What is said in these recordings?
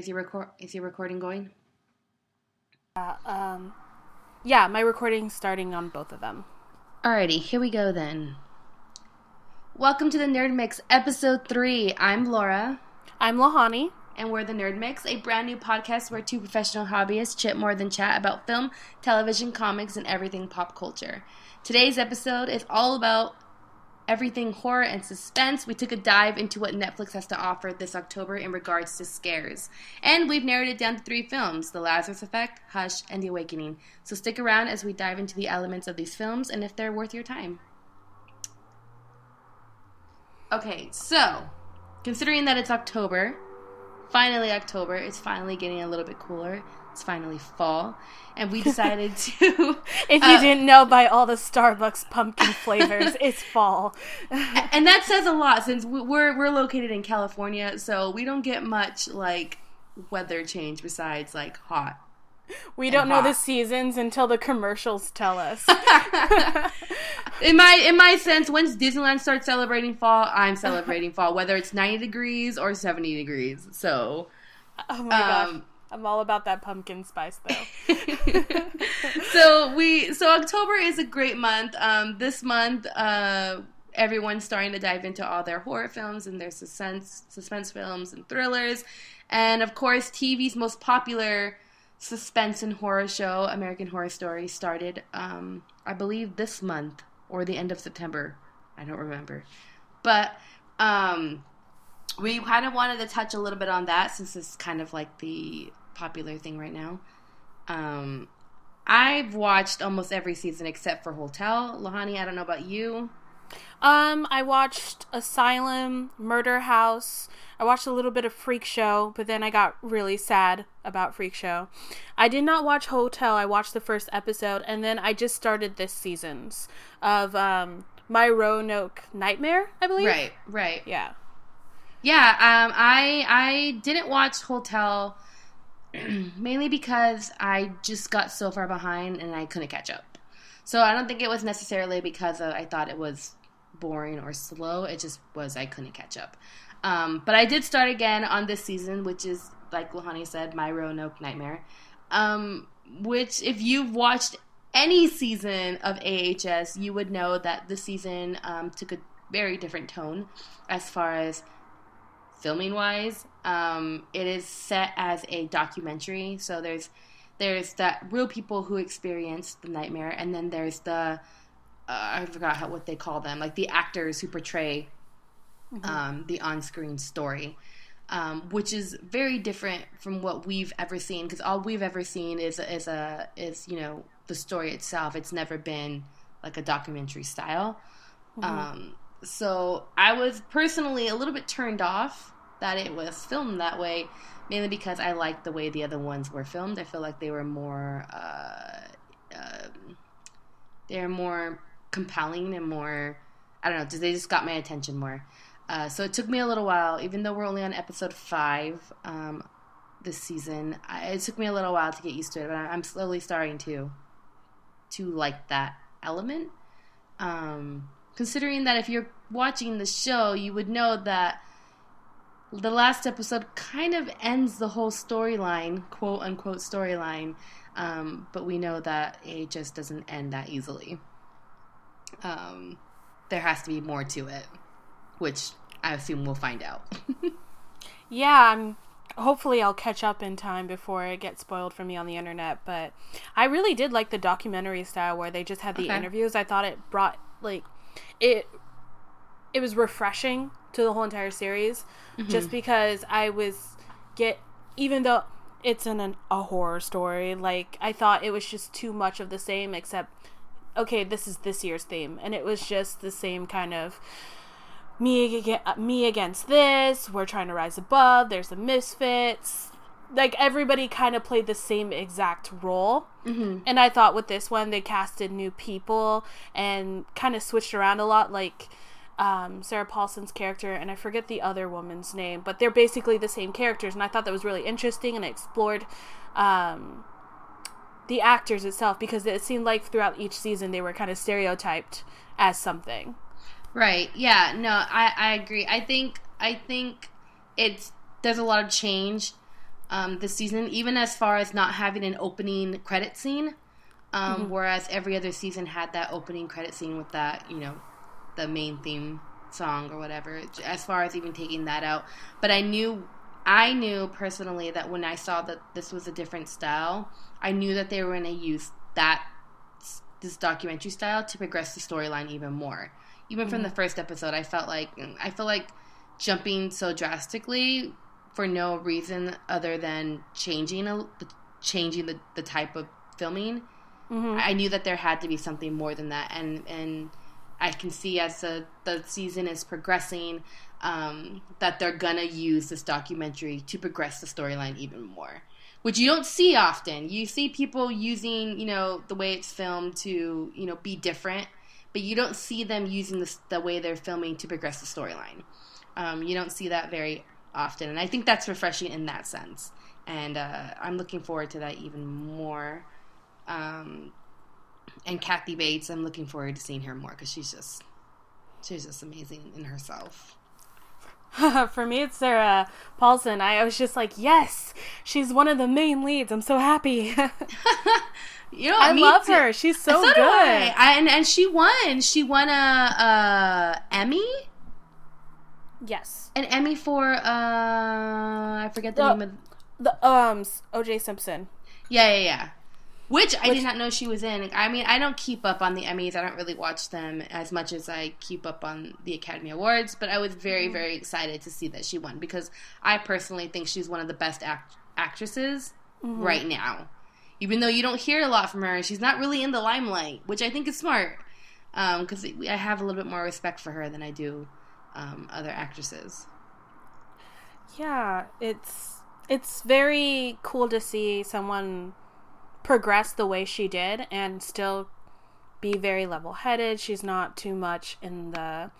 Is your record? Is your recording going? Uh, um, yeah, my recording's starting on both of them. Alrighty, here we go then. Welcome to the Nerd Mix, episode three. I'm Laura, I'm Lohanne. and we're the Nerd Mix, a brand new podcast where two professional hobbyists chit more than chat about film, television, comics, and everything pop culture. Today's episode is all about everything horror and suspense. We took a dive into what Netflix has to offer this October in regards to scares. And we've narrowed it down to three films The Lazarus Effect, Hush, and The Awakening. So stick around as we dive into the elements of these films and if they're worth your time. Okay, so considering that it's October, finally October, it's finally getting a little bit cooler. It's finally fall, and we decided to. If you uh, didn't know by all the Starbucks pumpkin flavors, it's fall. and that says a lot since we- we're we're located in California, so we don't get much like weather change besides like hot. We don't know the seasons until the commercials tell us. In my in my sense, once Disneyland starts celebrating fall, I'm celebrating fall, whether it's 90 degrees or 70 degrees. So, oh my gosh. um, I'm all about that pumpkin spice though. so we so October is a great month. Um, this month, uh, everyone's starting to dive into all their horror films and their suspense suspense films and thrillers, and of course, TV's most popular suspense and horror show, American Horror Story, started, um, I believe, this month or the end of September. I don't remember, but um, we kind of wanted to touch a little bit on that since it's kind of like the popular thing right now. Um, I've watched almost every season except for Hotel. Lohanne, I don't know about you. Um, I watched Asylum, Murder House. I watched a little bit of Freak Show, but then I got really sad about Freak Show. I did not watch Hotel. I watched the first episode, and then I just started this season's of um My Roanoke Nightmare, I believe. Right, right. Yeah. Yeah, um, I I didn't watch Hotel mainly because I just got so far behind and I couldn't catch up. So I don't think it was necessarily because I thought it was boring or slow. It just was I couldn't catch up. Um, but I did start again on this season, which is like Lohanne said, My Roanoke Nightmare. Um, which if you've watched any season of AHS, you would know that this season um, took a very different tone as far as filming wise. Um, it is set as a documentary, so there's there's that real people who experienced the nightmare, and then there's the uh, I forgot how, what they call them, like the actors who portray um, the on-screen story. Um, which is very different from what we've ever seen because all we've ever seen is is a is you know the story itself. It's never been like a documentary style. Um, so I was personally a little bit turned off that it was filmed that way, mainly because I liked the way the other ones were filmed. I feel like they were more, uh, um they're more compelling and more. I don't know. They just got my attention more. Uh, so it took me a little while, even though we're only on episode five um, this season. I, it took me a little while to get used to it, but I- I'm slowly starting to to like that element. Um, considering that if you're watching the show, you would know that the last episode kind of ends the whole storyline, quote unquote storyline. Um, but we know that it just doesn't end that easily. Um, there has to be more to it, which I assume we'll find out. Yeah, I'm hopefully I'll catch up in time before it gets spoiled for me on the internet, but I really did like the documentary style where they just had the Okay. interviews. I thought it brought like it it was refreshing to the whole entire series just mm-hmm. because I was get even though it's in an, a horror story, like I thought it was just too much of the same except okay, this is this year's theme and it was just the same kind of me me against this. We're trying to rise above. There's the misfits. Like everybody kind of played the same exact role. Mm-hmm. And I thought with this one they casted new people and kind of switched around a lot. Like um, Sarah Paulson's character and I forget the other woman's name, but they're basically the same characters. And I thought that was really interesting and I explored. Um, the actors itself because it seemed like throughout each season they were kind of stereotyped as something. Right. Yeah. No, I, I agree. I think I think it's there's a lot of change um, this season, even as far as not having an opening credit scene. Um, Mm-hmm. Whereas every other season had that opening credit scene with that, you know, the main theme song or whatever. As far as even taking that out, but I knew, I knew personally that when I saw that this was a different style, I knew that they were going to use that this documentary style to progress the storyline even more. Even from the first episode, I felt like I feel like jumping so drastically for no reason other than changing a, changing the, the type of filming. I knew that there had to be something more than that, and and I can see as the the season is progressing um, that they're gonna use this documentary to progress the storyline even more, which you don't see often. You see people using you know the way it's filmed to you know be different, but you don't see them using this, the way they're filming to progress the storyline. Um, you don't see that very often, and I think that's refreshing in that sense. And uh, I'm looking forward to that even more. Um, and Kathy Bates, I'm looking forward to seeing her more because she's just she's just amazing in herself. For me, it's Sarah Paulson. I was just like, yes, she's one of the main leads. I'm so happy. You know, I love too. her. She's so, So good. I. I- and and she won. She won a, a Emmy, Yes. an Emmy for uh I forget the The- name of The um O.J. Simpson. Yeah, yeah, yeah. Which I Which- did not know she was in. I mean, I don't keep up on the Emmys. I don't really watch them as much as I keep up on the Academy Awards. But I was very, Mm-hmm. very excited to see that she won because I personally think she's one of the best act- actresses Mm-hmm. right now. Even though you don't hear a lot from her, she's not really in the limelight, which I think is smart. Because I have a little bit more respect for her than I do um, other actresses. Yeah, it's it's very cool to see someone progress the way she did and still be very level-headed. She's not too much in the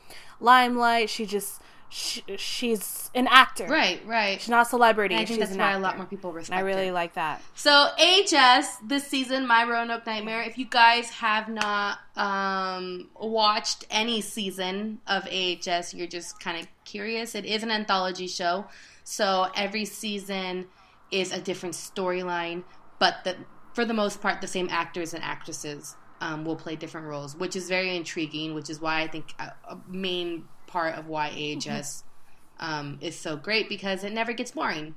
limelight. She just she, she's an actor. Right, right. She's not a celebrity. And I think she's that's why actor. a lot more people And respect I really her. like that. So AHS this season, My Roanoke Nightmare. If you guys have not um, watched any season of AHS, you're just kind of curious. It is an anthology show, so every season is a different storyline, but the, for the most part, the same actors and actresses um, will play different roles, which is very intriguing. Which is why I think a, a main part of why AHS um, is so great because it never gets boring.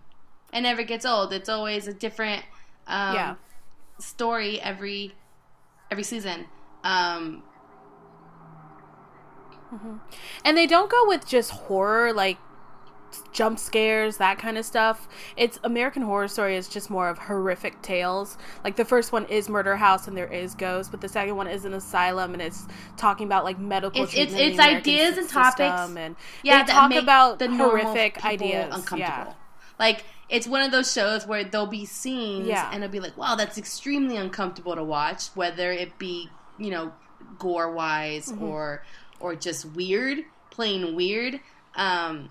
It never gets old. It's always a different um, Yeah. story every every season. Um, And they don't go with just horror like jump scares, that kind of stuff. It's American Horror Story is just more of horrific tales. Like the first one is Murder House and there is ghosts, but the second one is an asylum and it's talking about like medical It's- it's- it's ideas and topics. and yeah, they talk about the horrific ideas. uncomfortable. Yeah. Like it's one of those shows where there'll be scenes Yeah. and it'll be like, wow, that's extremely uncomfortable to watch, whether it be you know gore wise Mm-hmm. or or just weird, plain weird. Um,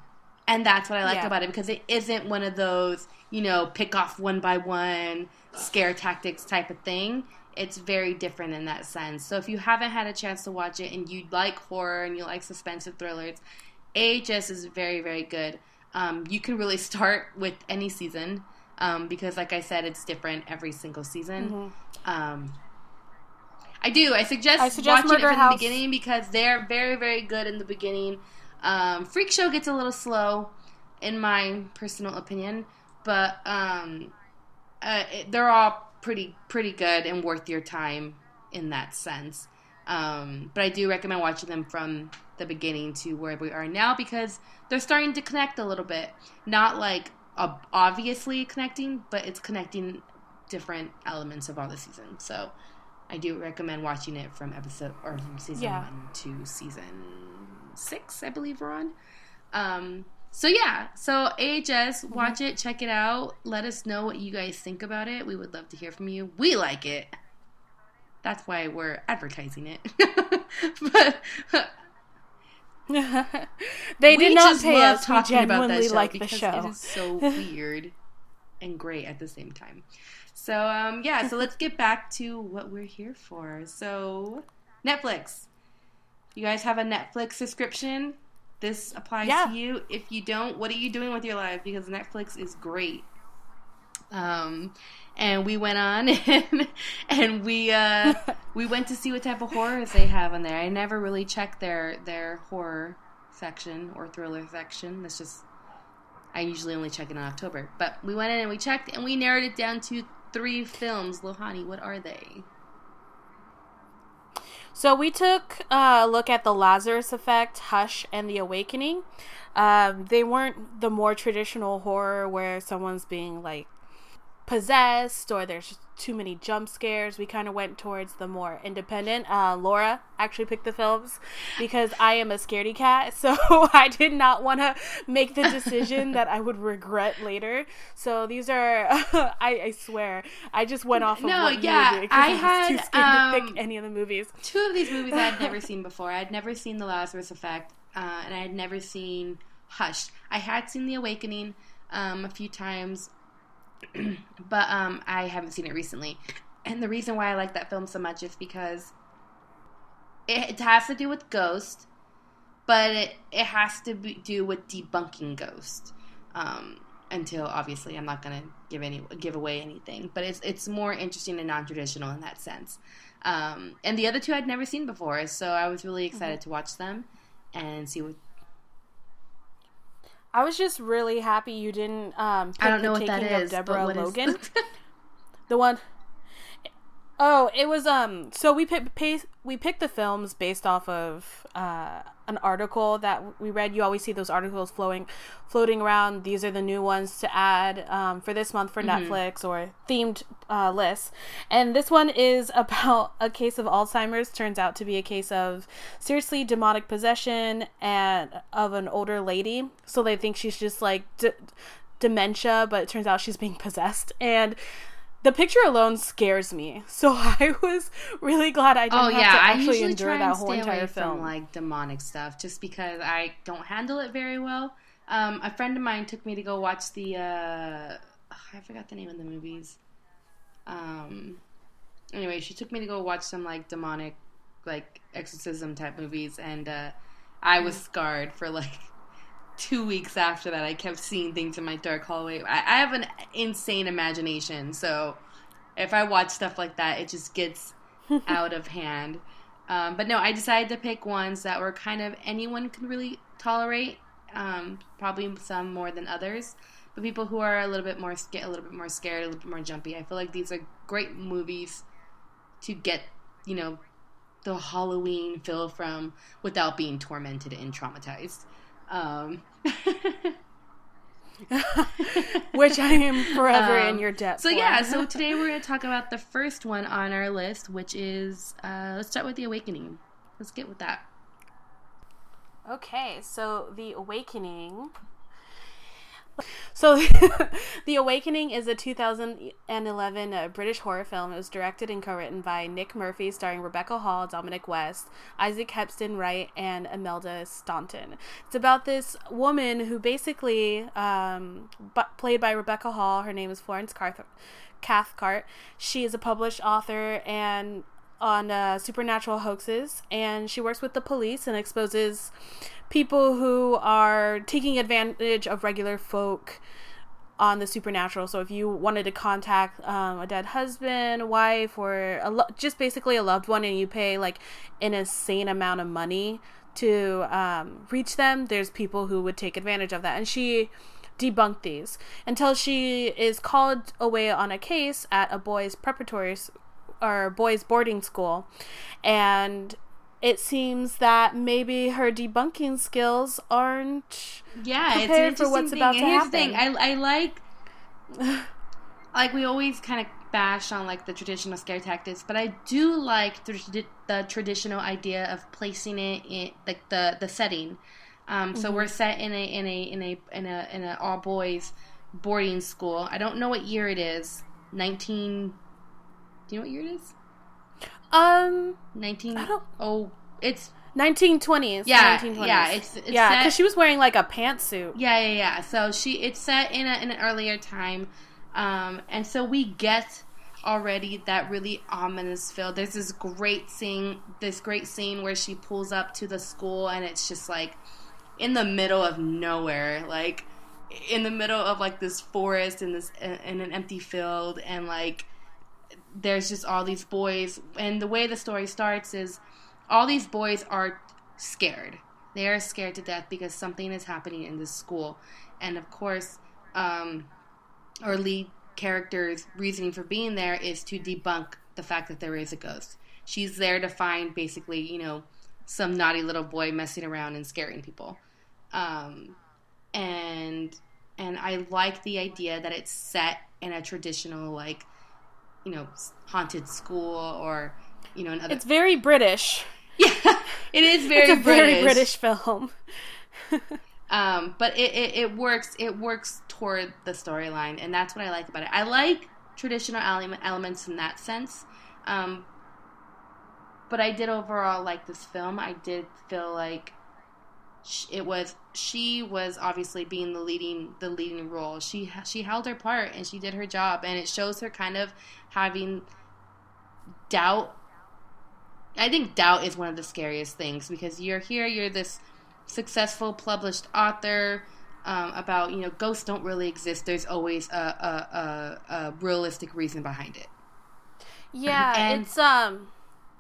and that's what I like Yeah. about it because it isn't one of those you know pick off one by one scare tactics type of thing. It's very different in that sense. So if you haven't had a chance to watch it and you like horror and you like suspense and thrillers, AHS is very very good. Um, you can really start with any season um, because, like I said, it's different every single season. Um, I do. I suggest, I suggest watching Murder it from House. the beginning because they're very, very good in the beginning. Um, Freak Show gets a little slow, in my personal opinion, but um, uh, it, they're all pretty, pretty good and worth your time in that sense. Um, but I do recommend watching them from the beginning to where we are now because they're starting to connect a little bit. Not like ob- obviously connecting, but it's connecting different elements of all the season. So I do recommend watching it from episode or from season Yeah. one to season six, I believe we're on. Um, so yeah, so AHS, watch it, check it out. Let us know what you guys think about it. We would love to hear from you. We like it. That's why we're advertising it. but they did not pay love us. Talking about that show like the show. it is so weird and great at the same time. So um, yeah, so let's get back to what we're here for. So Netflix, you guys have a Netflix subscription. This applies Yeah. to you. If you don't, what are you doing with your life? Because Netflix is great. Um, and we went on and, and we uh, we went to see what type of horrors they have on there. I never really checked their their horror section or thriller section. That's just I usually only check it in October. But we went in and we checked and we narrowed it down to three films. Lohanne, what are they? So we took a look at the Lazarus Effect, Hush, and The Awakening. Um, they weren't the more traditional horror where someone's being like possessed or there's too many jump scares. We kind of went towards the more independent. Uh, Laura actually picked the films because I am a scaredy cat, so I did not want to make the decision that I would regret later. So these are, I, I, swear, I just went off of no, yeah, I, I had too scared um, to pick any of the movies. Two of these movies I had never seen before. I had never seen The Lazarus Effect, uh, and I had never seen Hush. I had seen The Awakening um, a few times but um, I haven't seen it recently. And the reason why I like that film so much is because it, it has to do with ghost, but it, it has to be, do with debunking ghost. Um, until obviously I'm not gonna give any give away anything, but it's it's more interesting and non traditional in that sense. Um, and the other two I'd never seen before, so I was really excited mm-hmm. to watch them and see what I was just really happy you didn't um I don't know what that is. Deborah Logan. the one Oh, it was um so we picked we picked the films based off of uh an article that we read. You always see those articles flowing, floating around. These are the new ones to add um, for this month for mm-hmm. Netflix or themed uh, lists. And this one is about a case of Alzheimer's. Turns out to be a case of seriously demonic possession and of an older lady. So they think she's just like d- dementia, but it turns out she's being possessed. And the picture alone scares me. So I was really glad I didn't oh, have yeah. to actually endure that whole entire film. From, like demonic stuff, just because I don't handle it very well. Um, a friend of mine took me to go watch the. Uh, I forgot the name of the movies. Um, anyway, she took me to go watch some like demonic, like exorcism type movies, and uh, I was scarred for like two weeks after that, I kept seeing things in my dark hallway. I, I have an insane imagination, so if I watch stuff like that, it just gets out of hand. Um, but no, I decided to pick ones that were kind of anyone could really tolerate. Um, probably some more than others, but people who are a little bit more scared, a little bit more scared, a little bit more jumpy. I feel like these are great movies to get, you know, the Halloween feel from without being tormented and traumatized. Um, Which I am forever um, in your debt. So for. yeah, so today we're going to talk about the first one on our list, which is uh, let's start with the Awakening. Let's get with that. Okay, so the Awakening so, The Awakening is a 2011 uh, British horror film. It was directed and co-written by Nick Murphy, starring Rebecca Hall, Dominic West, Isaac Hempstead Wright, and Imelda Staunton. It's about this woman who basically, um, played by Rebecca Hall. Her name is Florence Carth- Cathcart. She is a published author and on uh, supernatural hoaxes, and she works with the police and exposes people who are taking advantage of regular folk on the supernatural. So if you wanted to contact um, a dead husband, wife, or lo- just basically a loved one, and you pay like an insane amount of money to um, reach them, there's people who would take advantage of that. And she debunked these until she is called away on a case at a boys' preparatory or boys' boarding school, and it seems that maybe her debunking skills aren't yeah prepared for what's thing. about and to here's happen. The thing. I I like like we always kind of bash on like the traditional scare tactics, but I do like the, the traditional idea of placing it in like the the setting. Um, so mm-hmm. we're set in a in a in a in a in a all boys boarding school. I don't know what year it is. Nineteen. Do you know what year it is? Um, nineteen. Oh, it's 1920s. Yeah, 1920s. yeah, it's, it's yeah, because she was wearing like a pantsuit. Yeah, yeah, yeah. So she it's set in a, in an earlier time, um, and so we get already that really ominous feel. There's this great scene, this great scene where she pulls up to the school, and it's just like in the middle of nowhere, like in the middle of like this forest in this in an empty field and like there's just all these boys and the way the story starts is all these boys are scared. They are scared to death because something is happening in this school. And of course um, our lead character's reasoning for being there is to debunk the fact that there is a ghost. She's there to find basically you know some naughty little boy messing around and scaring people. Um, and and I like the idea that it's set in a traditional like you know haunted school or you know another. It's very British. Yeah, it is very it's a British. very British film. um, but it, it, it works. It works toward the storyline, and that's what I like about it. I like traditional elements in that sense. Um, but I did overall like this film. I did feel like it was she was obviously being the leading the leading role. She she held her part and she did her job, and it shows her kind of having doubt. I think doubt is one of the scariest things because you're here, you're this successful published author um, about you know ghosts don't really exist. There's always a, a, a, a realistic reason behind it. Yeah, and, it's um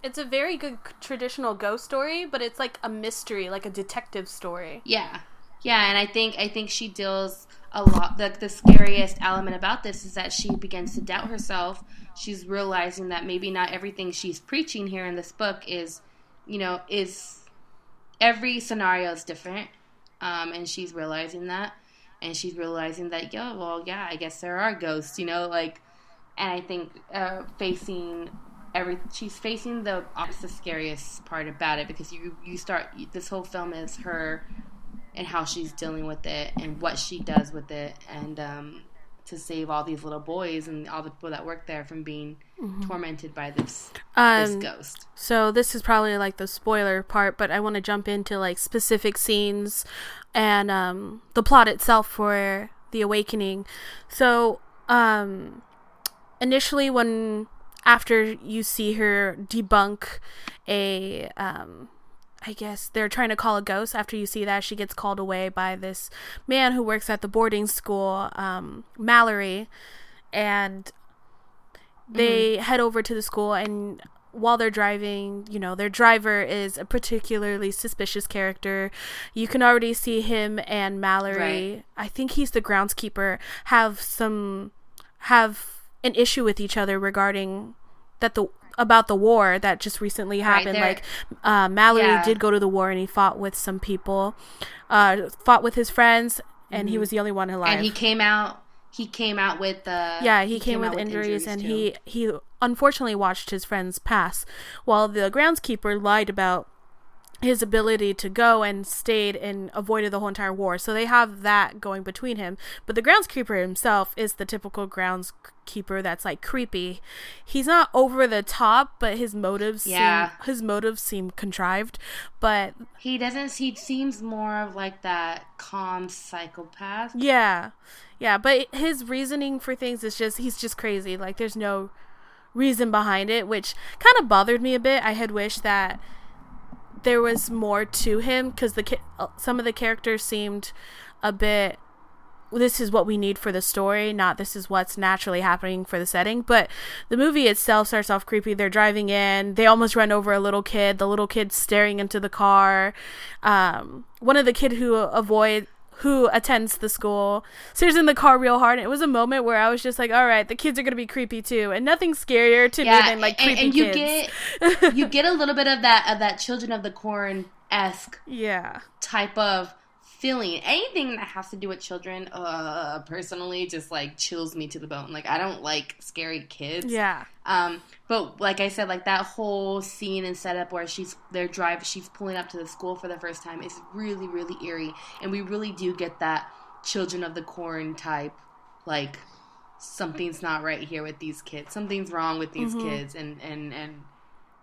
it's a very good traditional ghost story, but it's like a mystery, like a detective story. Yeah, yeah, and I think I think she deals a lot. The the scariest element about this is that she begins to doubt herself. She's realizing that maybe not everything she's preaching here in this book is, you know, is every scenario is different, um, and she's realizing that, and she's realizing that, yo, well, yeah, I guess there are ghosts, you know, like, and I think uh, facing every she's facing the the scariest part about it because you you start this whole film is her and how she's dealing with it and what she does with it and um, to save all these little boys and all the people that work there from being mm-hmm. tormented by this um, this ghost. So this is probably like the spoiler part, but I want to jump into like specific scenes and um, the plot itself for the awakening. So um, initially when after you see her debunk a um I guess they're trying to call a ghost. After you see that, she gets called away by this man who works at the boarding school, um, Mallory, and they mm-hmm. head over to the school. And while they're driving, you know, their driver is a particularly suspicious character. You can already see him and Mallory. Right. I think he's the groundskeeper. Have some have an issue with each other regarding that the about the war that just recently happened. Right, like uh, Mallory yeah. did go to the war and he fought with some people, uh, fought with his friends, and mm-hmm. he was the only one alive. And he came out. He came out with the. Yeah, he, he came, came with, injuries, with, injuries, and he he unfortunately watched his friends pass, while the groundskeeper lied about his ability to go and stayed and avoided the whole entire war. So they have that going between him. But the groundskeeper himself is the typical groundskeeper that's like creepy. He's not over the top, but his motives yeah. seem, his motives seem contrived. But he doesn't he seems more of like that calm psychopath. Yeah. Yeah, but his reasoning for things is just he's just crazy. Like there's no reason behind it, which kind of bothered me a bit. I had wished that there was more to him because the uh, some of the characters seemed a bit this is what we need for the story, not this is what's naturally happening for the setting. But the movie itself starts off creepy. They're driving in, they almost run over a little kid. The little kid staring into the car. Um, one of the kid who avoid who attends the school stares in the car real hard. And it was a moment where I was just like, all right, the kids are gonna be creepy too, and nothing scarier to yeah, me than like creepy and, and you kids. get you get a little bit of that of that Children of the Corn esque yeah type of feeling. Anything that has to do with children, uh, personally, just like chills me to the bone. Like I don't like scary kids. Yeah. Um, but like I said, like that whole scene and setup where she's their drive, she's pulling up to the school for the first time is really, really eerie, and we really do get that Children of the Corn type, like something's not right here with these kids. Something's wrong with these mm-hmm. kids, and and and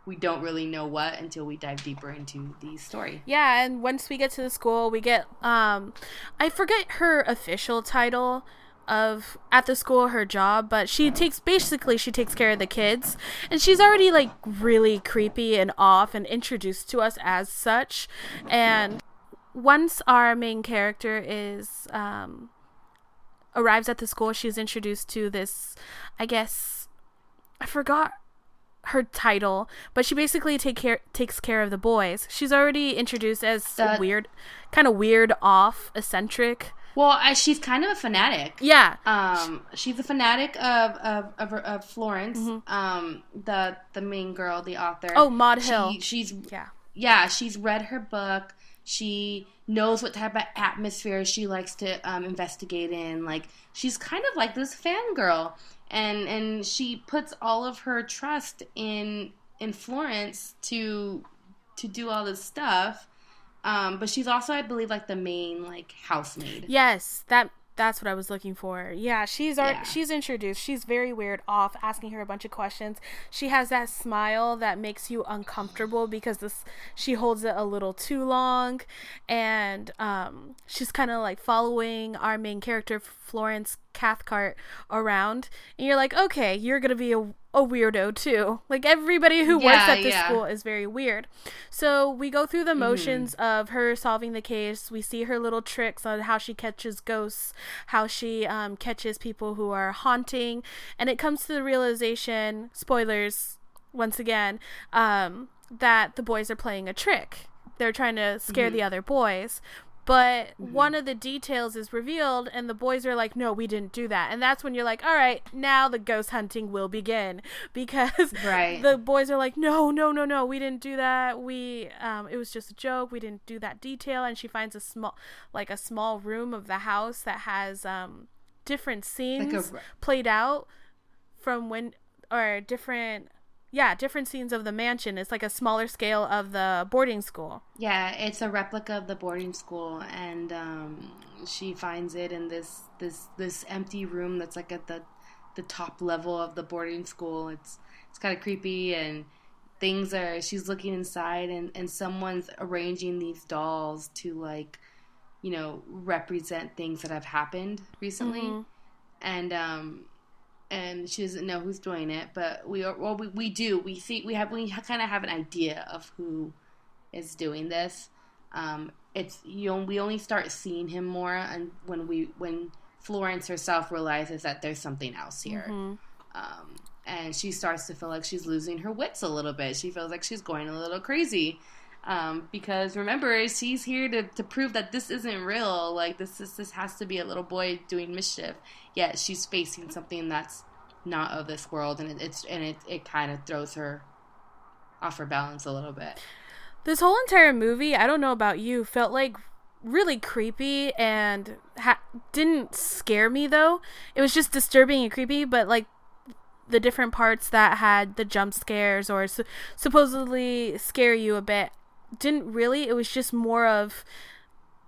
we don't really know what until we dive deeper into the story. Yeah, and once we get to the school, we get um I forget her official title of at the school her job, but she takes basically she takes care of the kids and she's already like really creepy and off and introduced to us as such. And once our main character is um arrives at the school, she's introduced to this, I guess, I forgot her title, but she basically take care takes care of the boys. She's already introduced as The- weird, kind of weird, off, eccentric. Well, I, she's kind of a fanatic. Yeah, Um, she's a fanatic of of, of, of Florence, Mm-hmm. um, the the main girl, the author. Oh, Maud Hill. She, she's yeah, yeah, she's read her book. She knows what type of atmosphere she likes to um, investigate in. Like she's kind of like this fangirl, and and she puts all of her trust in in Florence to to do all this stuff. Um, but she's also, I believe, like the main like housemaid. yes, that that's what I was looking for. Yeah, she's Yeah. she's introduced. She's very weird, off, asking her a bunch of questions. She has that smile that makes you uncomfortable because this she holds it a little too long, and um, she's kind of like following our main character Florence Cathcart around, and you're like, okay, you're gonna be a, a weirdo too. Like everybody who works at this yeah. school is very weird. So we go through the Mm-hmm. motions of her solving the case. We see her little tricks on how she catches ghosts, how she um, catches people who are haunting, and it comes to the realization. Spoilers once again. Um, that the boys are playing a trick. They're trying to scare Mm-hmm. the other boys. But one of the details is revealed, and the boys are like, No, we didn't do that. And that's when you're like, All right, now the ghost hunting will begin. Because Right. the boys are like, No, no, no, no, we didn't do that. We, um, it was just a joke. We didn't do that detail. And she finds a small, like a small room of the house that has, um, different scenes re- played out from when, or different, yeah, different scenes of the mansion. It's like a smaller scale of the boarding school. Yeah, it's a replica of the boarding school, and um, she finds it in this this this empty room that's like at the the top level of the boarding school. It's it's kind of creepy, and things are. She's looking inside, and and someone's arranging these dolls to like, you know, represent things that have happened recently, Mhm. and um. And she doesn't know who's doing it, but we are, well, we, we do. We see we have we kind of have an idea of who is doing this. Um, it's you know, we only start seeing him more and when we when Florence herself realizes that there's something else here. Mm-hmm. Um, and she starts to feel like she's losing her wits a little bit. She feels like she's going a little crazy. Um, because remember, she's here to, to prove that this isn't real. Like this is this has to be a little boy doing mischief. Yet she's facing something that's not of this world, and it, it's and it it kind of throws her off her balance a little bit. This whole entire movie, I don't know about you, felt like really creepy and ha- didn't scare me though. It was just disturbing and creepy, but like the different parts that had the jump scares or su- supposedly scare you a bit didn't really. It was just more of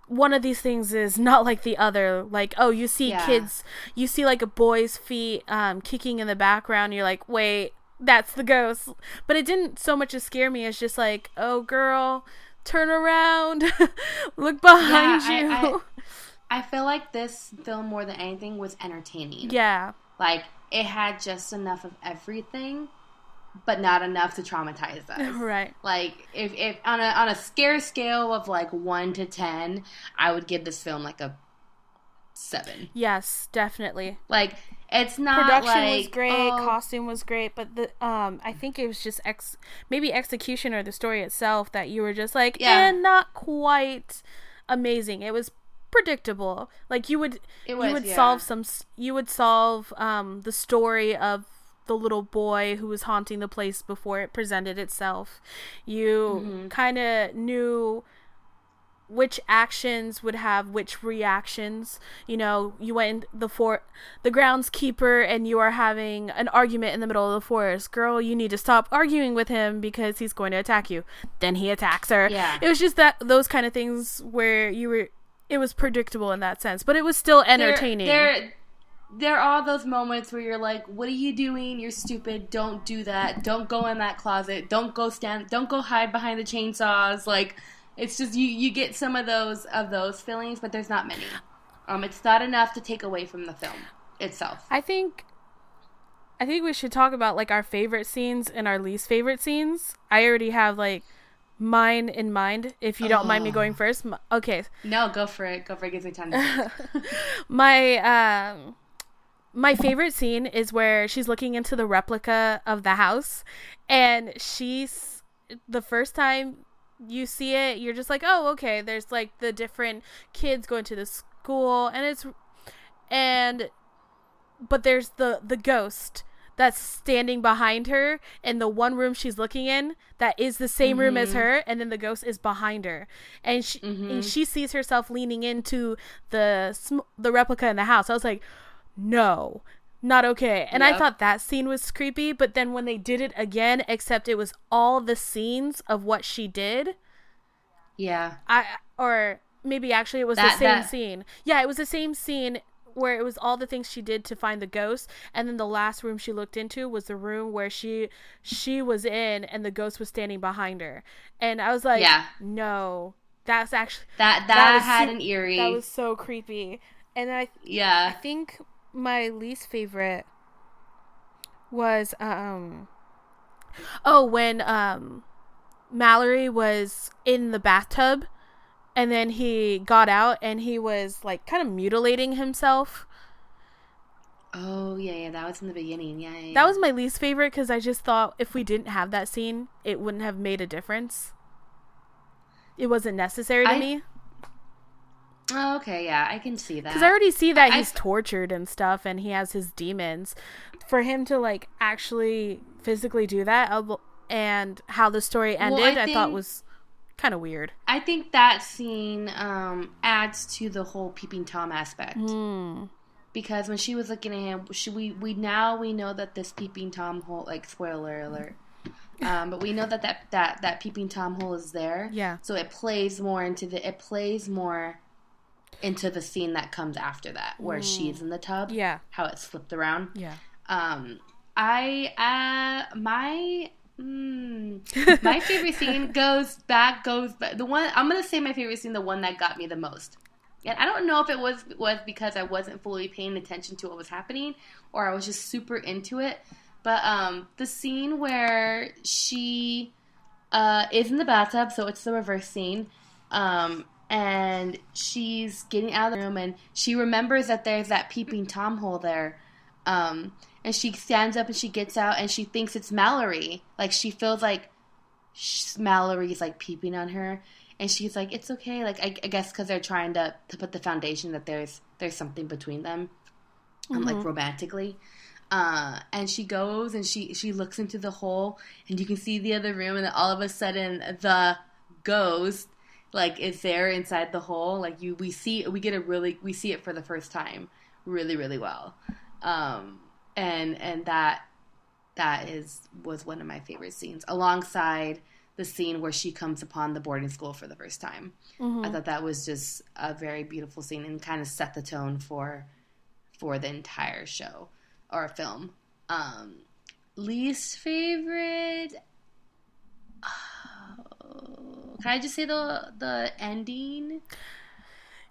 one of these things is not like the other. Like, oh, you see Yeah. kids, you see like a boy's feet um, kicking in the background. You're like, wait, that's the ghost. But it didn't so much as scare me as just like, oh, girl, turn around, look behind I- you. I- I feel like this film more than anything was entertaining. yeah, Like it had just enough of everything, but not enough to traumatize us. right. Like if, if on a on a scare scale of like one to ten, I would give this film like a seven. Yes, definitely. Like it's not Production like was great, oh, costume was great, but the um, I think it was just ex maybe execution or the story itself that you were just like, Yeah. and not quite amazing. It was predictable. Like you would It you would yeah. solve some you would solve um the story of the little boy who was haunting the place before it presented itself. You Mm-hmm. kind of knew which actions would have which reactions. You know, you went the for the groundskeeper and you are having an argument in the middle of the forest. Girl, you need to stop arguing with him because he's going to attack you. Then he attacks her. Yeah. It was just that those kind of things where you were it was predictable in that sense, but it was still entertaining. There, there are those moments where you're like, "What are you doing? You're stupid. Don't do that. Don't go in that closet. Don't go stand. Don't go hide behind the chainsaws." Like, it's just you. You get some of those of those feelings, but there's not many. Um, it's not enough to take away from the film itself. I think I think we should talk about like our favorite scenes and our least favorite scenes. I already have like mine in mind, if you don't mind me going first. Okay, No, go for it. Go for it. Gives me time. To my um my favorite scene is where she's looking into the replica of the house and she's the first time you see it you're just like oh okay there's like the different kids going to the school and it's and but there's the the ghost that's standing behind her in the one room she's looking in that is the same room as mm-hmm. her and then the ghost is behind her. And she and mm-hmm. she sees herself leaning into the sm- the replica in the house. I was like no not okay and i thought that scene was creepy but then when they did it again except it was all the scenes of what she did yeah. I or maybe actually it was That- the same that- scene. Yeah, it was the same scene where it was all the things she did to find the ghost and then the last room she looked into was the room where she she was in and the ghost was standing behind her. And I was like, Yeah. no. That's actually That that, was had an eerie. that was so creepy. And I Yeah. I think my least favorite was um oh when um Mallory was in the bathtub and then he got out and he was like kind of mutilating himself. Oh yeah, yeah. That was in the beginning. Yeah. yeah, That was my least favorite cuz I just thought if we didn't have that scene, it wouldn't have made a difference. It wasn't necessary to I- me Oh, okay. Yeah, I can see that. because I already see that I- he's tortured and stuff, and he has his demons. For him to like actually physically do that, and how the story Well, I ended, I, thought was kind of weird. I think that scene um, adds to the whole peeping tom aspect Hmm. because when she was looking at him, she, we we now we know that this peeping tom hole, like spoiler alert, um, but we know that that that that peeping tom hole is there. Yeah. So it plays more into the it plays more into the scene that comes after that, where she's in the tub. Yeah. How it flipped around. Yeah. Um, I uh my mm, my favorite scene goes back goes back. The one I'm gonna say my favorite scene, the one that got me the most. And I don't know if it was was because I wasn't fully paying attention to what was happening, or I was just super into it. But um, the scene where she uh, is in the bathtub, so it's the reverse scene. Um, and she's getting out of the room, and she remembers that there's that peeping tom hole there. Um, and she stands up and she gets out, and she thinks it's Mallory. Like she feels like sh- Mallory's like peeping on her, and she's like, "It's okay." Like I, I guess because they're trying to to put the foundation that there's there's something between them, um, like romantically. Uh, and she goes and she she looks into the hole, and you can see the other room, and then all of a sudden the ghost like is there inside the hole. Like you, we see we get a really we see it for the first time, really really well. Um, and and that that is was one of my favorite scenes, alongside the scene where she comes upon the boarding school for the first time. I thought that was just a very beautiful scene and kind of set the tone for for the entire show or film. Um, least favorite. Can I just say the the ending?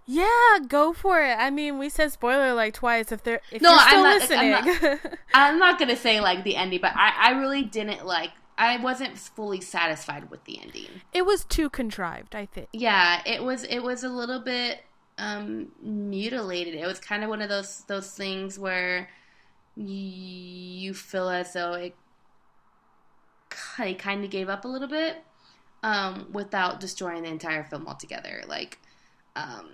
Yeah, go for it. I mean, we said spoiler like twice. If they're if No, you're I'm still not- I'm listening, I'm not gonna say like the ending, but I, I really didn't like. I wasn't fully satisfied with the ending. it was too contrived. I think. Yeah, it was. It was a little bit um, mutilated. It was kind of one of those those things where y- you feel as though it kind of gave up a little bit um, without destroying the entire film altogether. Like, um,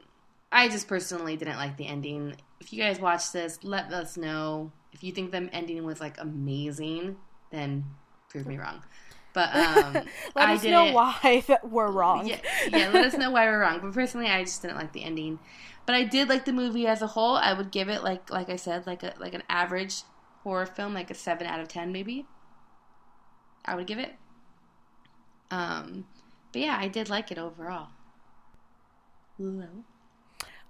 I just personally didn't like the ending. If you guys watch this, let us know if you think the ending was like amazing. Then prove me wrong. But um, Let I us know why we're wrong. yeah, yeah, let us know why we're wrong. But personally, I just didn't like the ending. But I did like the movie as a whole. I would give it like like I said, like a like an average horror film, like a seven out of ten maybe. I would give it. Um, but yeah, I did like it overall. Hello.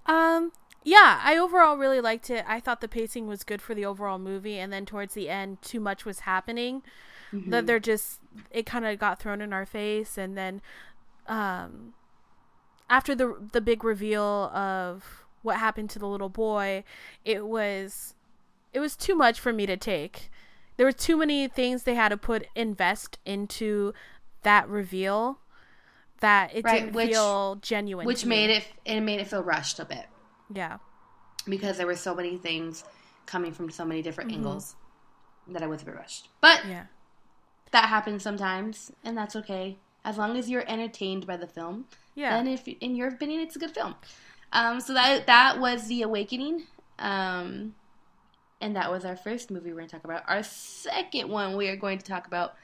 Um, yeah, I overall really liked it. I thought the pacing was good for the overall movie, and then towards the end, too much was happening. That they're just it kind of got thrown in our face, and then um, after the the big reveal of what happened to the little boy, it was it was too much for me to take. There were too many things they had to put invest into that reveal that it Right, didn't which- feel genuine. which made me. it it made it feel rushed a bit yeah. because there were so many things coming from so many different Mhm. angles that I was a bit rushed. But Yeah. that happens sometimes, and that's okay as long as you're entertained by the film. Yeah. then if in your opinion it's a good film um so that that was the awakening um and that was our first movie we're going to talk about our second one we are going to talk about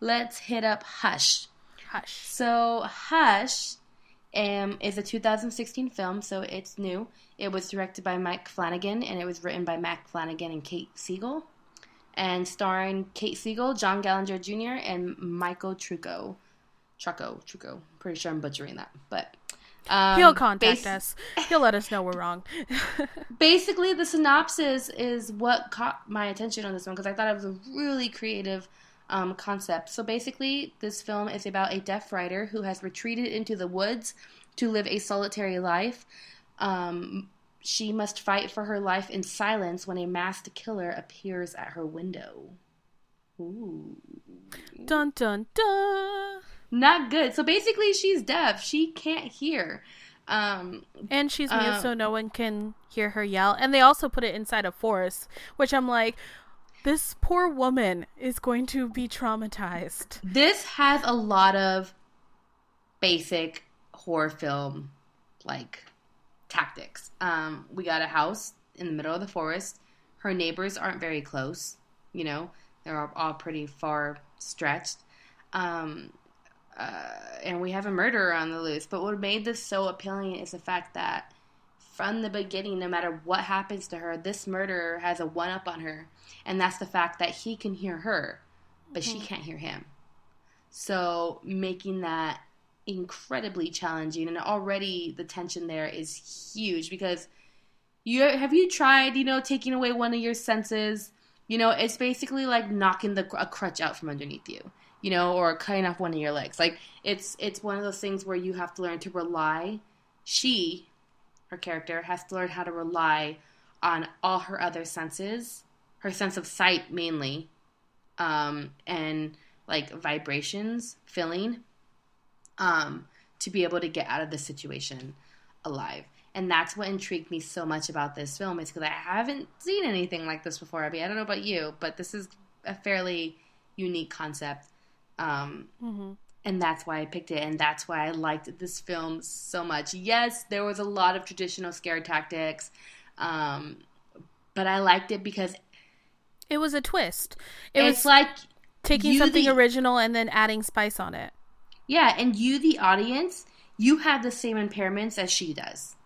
let's hit up hush Hush. so hush um, is a 2016 film so it's new it was directed by mike flanagan and it was written by mac flanagan and kate siegel and starring kate siegel john gallinger jr and michael trucco trucco trucco pretty sure i'm butchering that but um, He'll contact bas- us. He'll let us know we're wrong. basically the synopsis is what caught my attention on this one because i thought it was a really creative um, concept so basically this film is about a deaf writer who has retreated into the woods to live a solitary life um, she must fight for her life in silence when a masked killer appears at her window Ooh. dun dun dun. not good so basically she's deaf she can't hear um, And she's mute, Um, so no one can hear her yell. And they also put it inside a forest, which I'm like, this poor woman is going to be traumatized. this has a lot of basic horror film like tactics. Um, we got a house in the middle of the forest. Her neighbors aren't very close. You know, they're all, pretty far stretched. Um, uh, and we have a murderer on the loose. But what made this so appealing is the fact that from the beginning, no matter what happens to her, this murderer has a one up on her. And that's the fact that he can hear her, but she mm-hmm. can't hear him. So making that incredibly challenging, and already the tension there is huge because you have you tried, you know, taking away one of your senses. You know, it's basically like knocking the a crutch out from underneath you, you know, or cutting off one of your legs. Like it's it's one of those things where you have to learn to rely. She, her character, has to learn how to rely on all her other senses, her sense of sight mainly, um, and like vibrations, feeling, um, to be able to get out of the situation alive. And that's what intrigued me so much about this film is because I haven't seen anything like this before. Abby, I don't know about you, but this is a fairly unique concept. Um, hmm and that's why I picked it, and that's why I liked this film so much. Yes, there was a lot of traditional scare tactics, um, but I liked it because It was a twist. It it's was like taking something the- original and then adding spice on it. Yeah, and you, the audience, you have the same impairments as she does.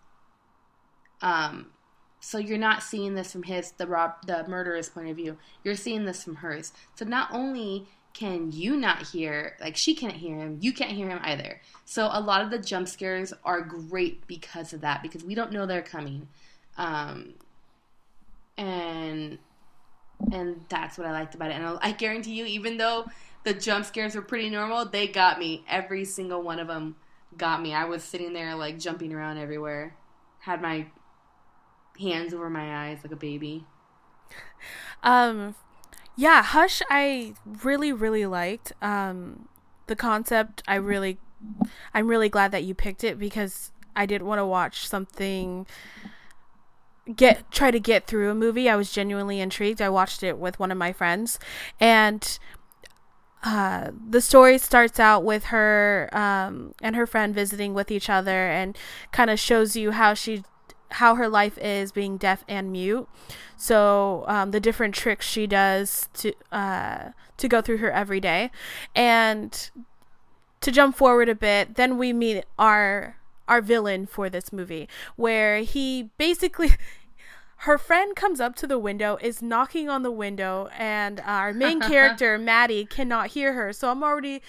Um, so you're not seeing this from his the rob the murderer's point of view. You're seeing this from hers. So not only can you not hear, like she can't hear him, you can't hear him either. So a lot of the jump scares are great because of that, because we don't know they're coming. Um, and and that's what I liked about it. And I guarantee you, even though the jump scares were pretty normal, they got me. Every single one of them got me. I was sitting there like jumping around everywhere, had my hands over my eyes like a baby. Um, yeah, Hush, I really, really liked. Um, the concept, I really, I'm really glad that you picked it because I didn't want to watch something get try to get through a movie. I was genuinely intrigued. I watched it with one of my friends, and uh, the story starts out with her um, and her friend visiting with each other, and kind of shows you how she how her life is being deaf and mute. So um, the different tricks she does to uh, to go through her everyday, and to jump forward a bit, then we meet our our villain for this movie, where he basically. Her friend comes up to the window, is knocking on the window, and our main character, Maddie, cannot hear her. So I'm already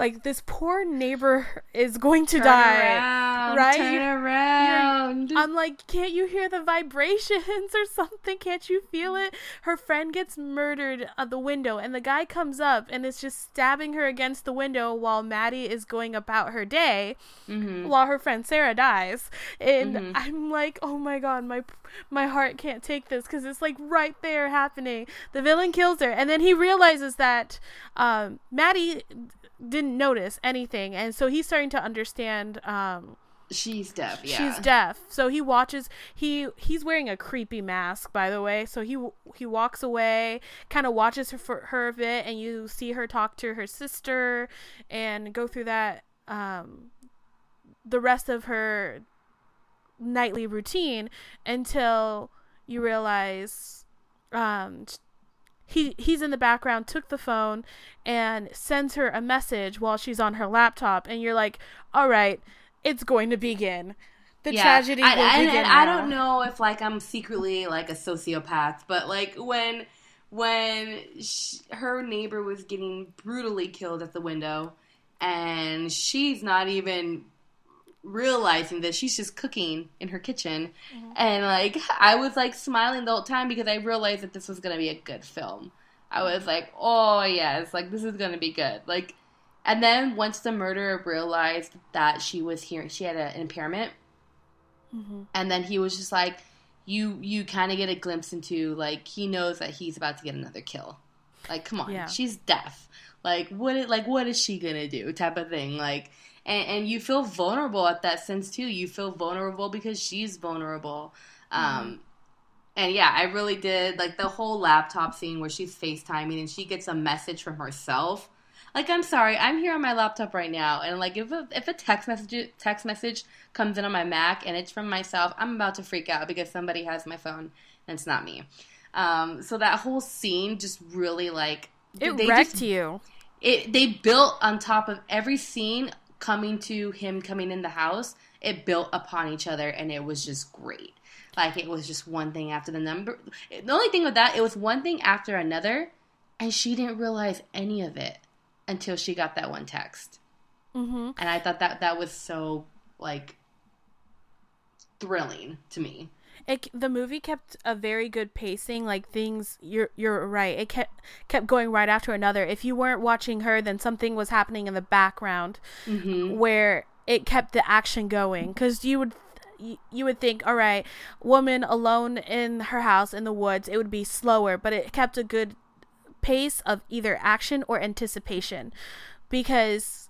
like, this poor neighbor is going to Turn die. around, right? Turn You're- around. I'm like, can't you hear the vibrations or something? Can't you feel it? Her friend gets murdered at the window, and the guy comes up and is just stabbing her against the window while Maddie is going about her day, Mhm. while her friend Sarah dies. And Mhm. I'm like, oh my god, my my heart can't take this because it's like right there happening. The villain kills her, and then he realizes that um, Maddie didn't notice anything, and so he's starting to understand. Um, she's deaf. Yeah, she's deaf. So he watches. He he's wearing a creepy mask, by the way. So he he walks away, kind of watches her for her a bit, and you see her talk to her sister, and go through that. Um, the rest of her nightly routine until you realize um, he he's in the background took the phone and sends her a message while she's on her laptop and you're like all right it's going to begin the yeah. tragedy I, will and, begin and I don't know if like I'm secretly like a sociopath but like when when she, her neighbor was getting brutally killed at the window and she's not even realizing that she's just cooking in her kitchen mm-hmm. and like i was like smiling the whole time because i realized that this was going to be a good film i was like oh yes like this is going to be good like and then once the murderer realized that she was here she had an impairment mm-hmm. and then he was just like you you kind of get a glimpse into like he knows that he's about to get another kill like come on yeah. she's deaf like what like what is she gonna do type of thing like and, and you feel vulnerable at that sense too. You feel vulnerable because she's vulnerable. Um, mm-hmm. Um, and yeah, I really did like the whole laptop scene where she's FaceTiming and she gets a message from herself. Like, I'm sorry, I'm here on my laptop right now, and like if a, if a text message text message comes in on my Mac and it's from myself, I'm about to freak out because somebody has my phone and it's not me. Um, so that whole scene just really like it wrecked just, you. It they built on top of every scene coming to him coming in the house, it built upon each other and it was just great. Like it was just one thing after the number. The only thing with that, it was one thing after another, and she didn't realize any of it until she got that one text. Mm-hmm. And I thought that that was so like thrilling to me it the movie kept a very good pacing like things you're you're right it kept kept going right after another if you weren't watching her then something was happening in the background mm-hmm. where it kept the action going cuz you would you would think all right woman alone in her house in the woods it would be slower but it kept a good pace of either action or anticipation because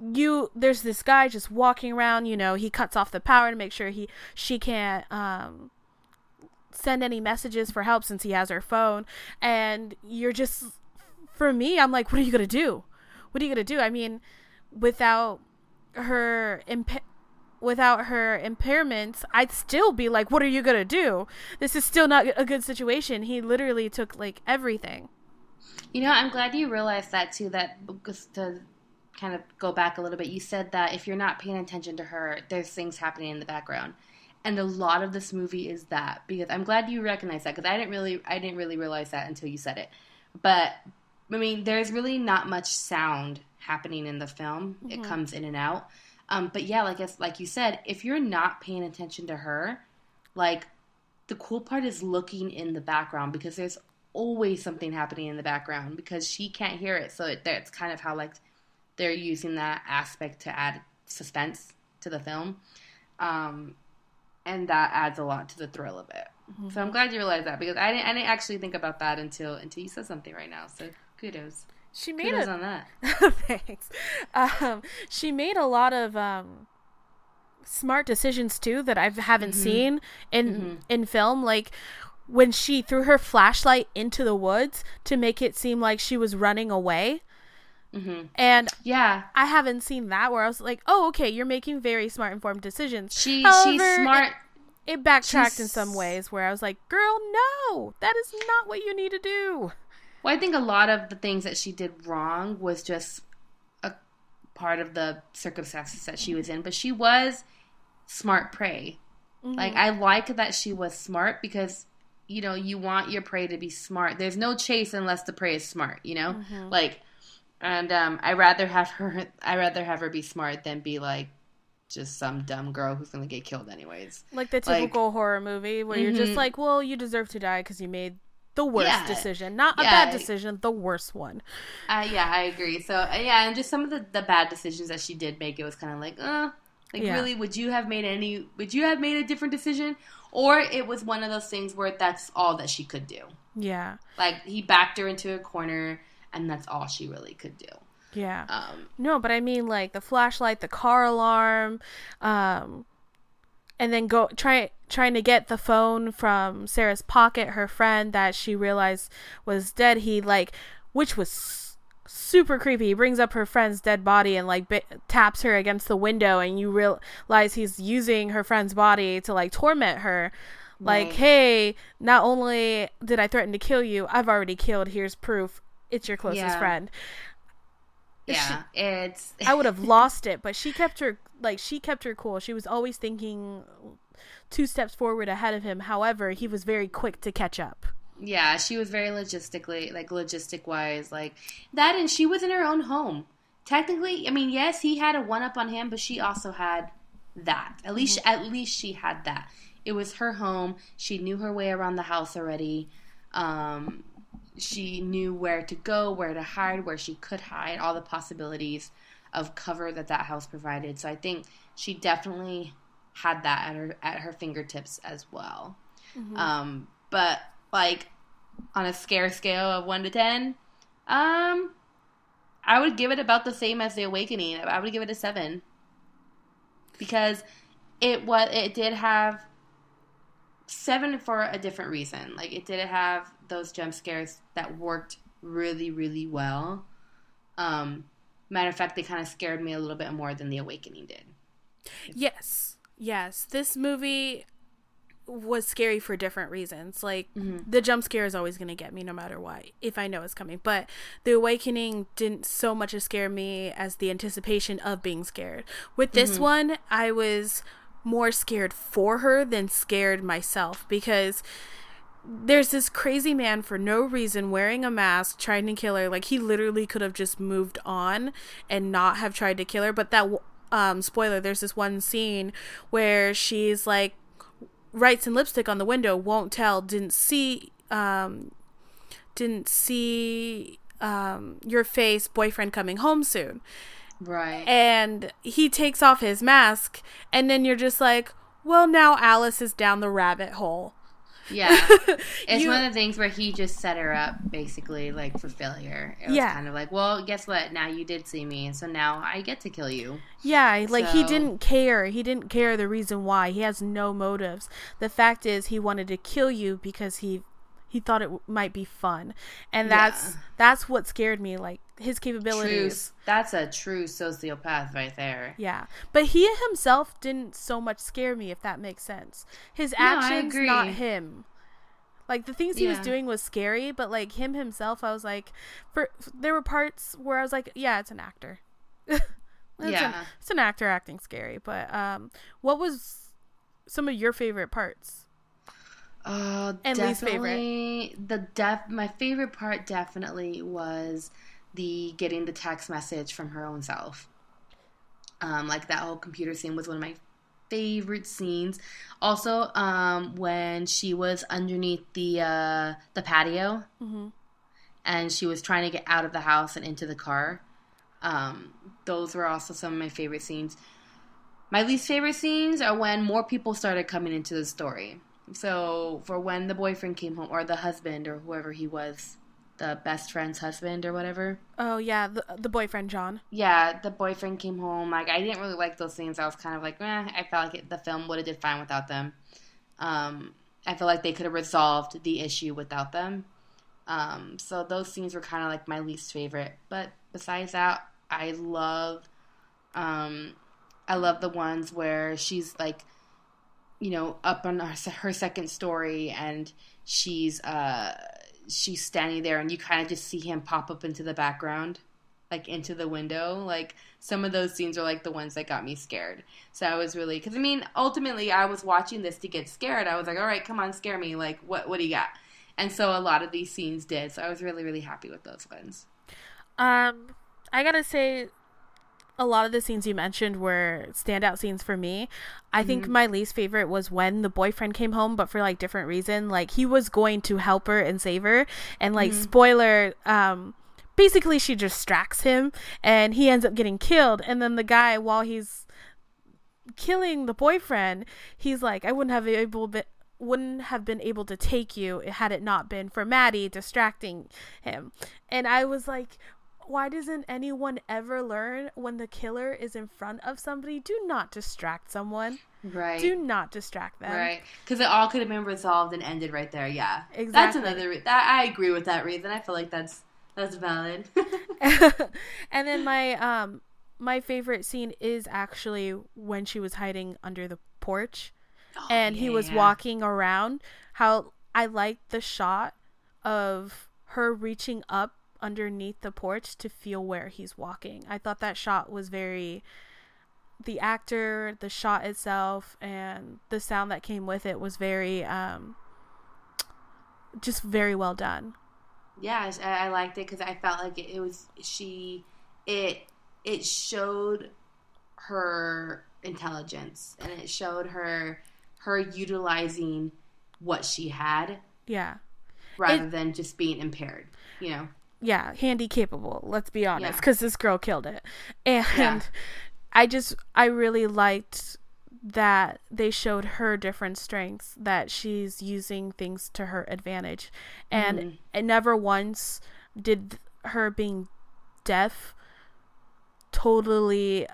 you there's this guy just walking around you know he cuts off the power to make sure he she can't um send any messages for help since he has her phone. And you're just for me i'm like what are you gonna do? What are you gonna do? I mean without her imp- without her impairments i'd still be like what are you gonna do? This is still not a good situation. He literally took like everything. You know i'm glad you realized that too that the kind of go back a little bit, you said that if you're not paying attention to her, there's things happening in the background. And a lot of this movie is that because I'm glad you recognize that because I didn't really I didn't really realize that until you said it. But I mean, there's really not much sound happening in the film. Mm-hmm. It comes in and out. Um, but yeah, like like you said, if you're not paying attention to her, like the cool part is looking in the background because there's always something happening in the background because she can't hear it. So it, that's kind of how like they're using that aspect to add suspense to the film. Um, and that adds a lot to the thrill of it. Mm-hmm. So I'm glad you realized that because I didn't, I didn't actually think about that until until you said something right now. So kudos. She made kudos a, on that. thanks. Um, she made a lot of um, smart decisions too that I haven't mm-hmm. seen in mm-hmm. in film. Like when she threw her flashlight into the woods to make it seem like she was running away. Mm-hmm. And yeah, I haven't seen that where I was like, oh, okay, you're making very smart, informed decisions. She However, she's smart. It, it backtracked she's... in some ways where I was like, girl, no, that is not what you need to do. Well, I think a lot of the things that she did wrong was just a part of the circumstances that she was in, but she was smart prey. Mm-hmm. Like I like that she was smart because you know you want your prey to be smart. There's no chase unless the prey is smart. You know, mm-hmm. like and um, I rather have her. I rather have her be smart than be like just some dumb girl who's gonna get killed anyways. Like the typical like, horror movie where mm-hmm. you're just mm-hmm. like, well, you deserve to die because you made the worst yeah. decision, not a bad decision, the worst one. Uh, yeah, I agree. So uh, yeah, and just some of the, the bad decisions that she did make, it was kind of like, uh, like yeah. really, would you have made any? Would you have made a different decision? Or it was one of those things where that's all that she could do. Yeah, like he backed her into a corner and that's all she really could do. Yeah. Um, No, but I mean like the flashlight, the car alarm, um, and then go try trying to get the phone from Sarah's pocket, her friend that she realized was dead. He like, which was s- super creepy. He brings up her friend's dead body and like bi- taps her against the window, and you realize he's using her friend's body to like torment her. Like, Right. hey, not only did I threaten to kill you, I've already killed. Here's proof. It's your closest Yeah. friend. yeah, it's I would have lost it, but she kept her like she kept her cool. She was always thinking two steps forward ahead of him. However, he was very quick to catch up. yeah, she was very logistically like logistic wise like that, and she was in her own home. Technically, I mean, yes, he had a one up on him, but she also had that. At least, at least she had that. It was her home. She knew her way around the house already. Um, she knew where to go, where to hide, where she could hide, all the possibilities of cover that that house provided. So I think she definitely had that at her at her fingertips as well. Um, but like on a scare scale of one to ten, um, I would give it about the same as the Awakening. I would give it a seven because it was it did have seven for a different reason. Like it didn't have those jump scares that worked really really well. Um, matter of fact, they kind of scared me a little bit more than the Awakening did. Yes. Yes. This movie was scary for different reasons. Like Mm-hmm. the jump scare is always going to get me no matter what if I know it's coming. But The Awakening didn't so much scare me as the anticipation of being scared. With this Mm-hmm. one, I was more scared for her than scared myself because there's this crazy man for no reason wearing a mask trying to kill her. Like he literally could have just moved on and not have tried to kill her. But that um spoiler there's this one scene where she's like writes in lipstick on the window won't tell didn't see um didn't see um your face boyfriend coming home soon Right. and he takes off his mask and then you're just like well now alice is down the rabbit hole Yeah. It's You- one of the things where he just set her up basically like for failure. It was Yeah. kind of like, well, guess what? Now you did see me, so now I get to kill you. Yeah, like he didn't care. He didn't care the reason why. He has no motives. The fact is he wanted to kill you because he he thought it w- might be fun. And that's Yeah. that's what scared me like his True. capabilities. That's a true sociopath right there. Yeah. But he himself didn't so much scare me if that makes sense. His No, actions not him. Like the things he was doing was scary, but like him himself I was like for there were parts where I was like, yeah, it's an actor. it's An, Yeah. it's an actor acting scary, but um what was some of your favorite parts? Uh, And least definitely the def. My favorite part definitely was the getting the text message from her own self. Um, like that whole computer scene was one of my favorite scenes. Also, um, when she was underneath the uh, the patio Mhm. and she was trying to get out of the house and into the car. Um, those were also some of my favorite scenes. My least favorite scenes are when more people started coming into the story. So, for when the boyfriend came home, or the husband, or whoever he was, the best friend's husband, or whatever. Oh yeah, the the boyfriend John. Yeah, the boyfriend came home. Like, I didn't really like those scenes. I was kind of like, eh, I felt like it, the film would have did fine without them. Um, I feel like they could have resolved the issue without them. Um, so those scenes were kind of like my least favorite. But besides that, I love, um, I love the ones where she's like, you know, up on her, her second story and she's uh she's standing there and you kind of just see him pop up into the background like into the window. Like some of those scenes are like the ones that got me scared. So i was really because i mean ultimately i was watching this to get scared. I was like all right come on scare me. Like what what do you got? And so a lot of these scenes did. So i was really really happy with those ones. Um, I gotta say, a lot of the scenes you mentioned were standout scenes for me. I think my least favorite was when the boyfriend came home, but for like different reason. Like he was going to help her and save her, and like spoiler, um, basically she distracts him, and he ends up getting killed. And then the guy, while he's killing the boyfriend, he's like, I wouldn't have able been wouldn't have been able to take you had it not been for Maddie distracting him. And I was like, why doesn't anyone ever learn when the killer is in front of somebody? Do not distract someone. Right. Do not distract them. Right. Because it all could have been resolved and ended right there. Yeah. Exactly. That's another. Re- that I agree with that reason. I feel like that's that's valid. and then my um my favorite scene is actually when she was hiding under the porch Oh, and he was yeah. walking around how I liked the shot of her reaching up underneath the porch to feel where he's walking. I thought that shot was very the actor, the shot itself and the sound that came with it was very um just very well done. Yeah, I, I liked it because I felt like it, it was she. It it showed her intelligence and it showed her her utilizing what she had Yeah. rather It- than just being impaired. You know. Yeah, handy capable. Let's be honest, Yeah. because this girl killed it, and Yeah. I just I really liked that they showed her different strengths that she's using things to her advantage, and Mhm. it never once did her being deaf totally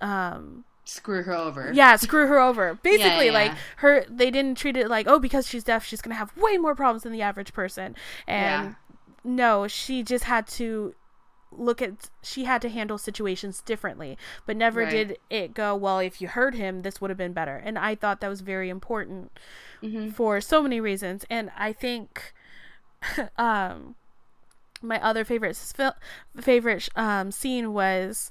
um Screw her over. yeah screw her over basically yeah, like yeah. her they didn't treat it like oh because she's deaf she's gonna have way more problems than the average person and Yeah. No she just had to look at she had to handle situations differently but never Right. did it go well if you heard him this would have been better. And i thought that was very important hmm for so many reasons. And i think um my other favorite favorite um scene was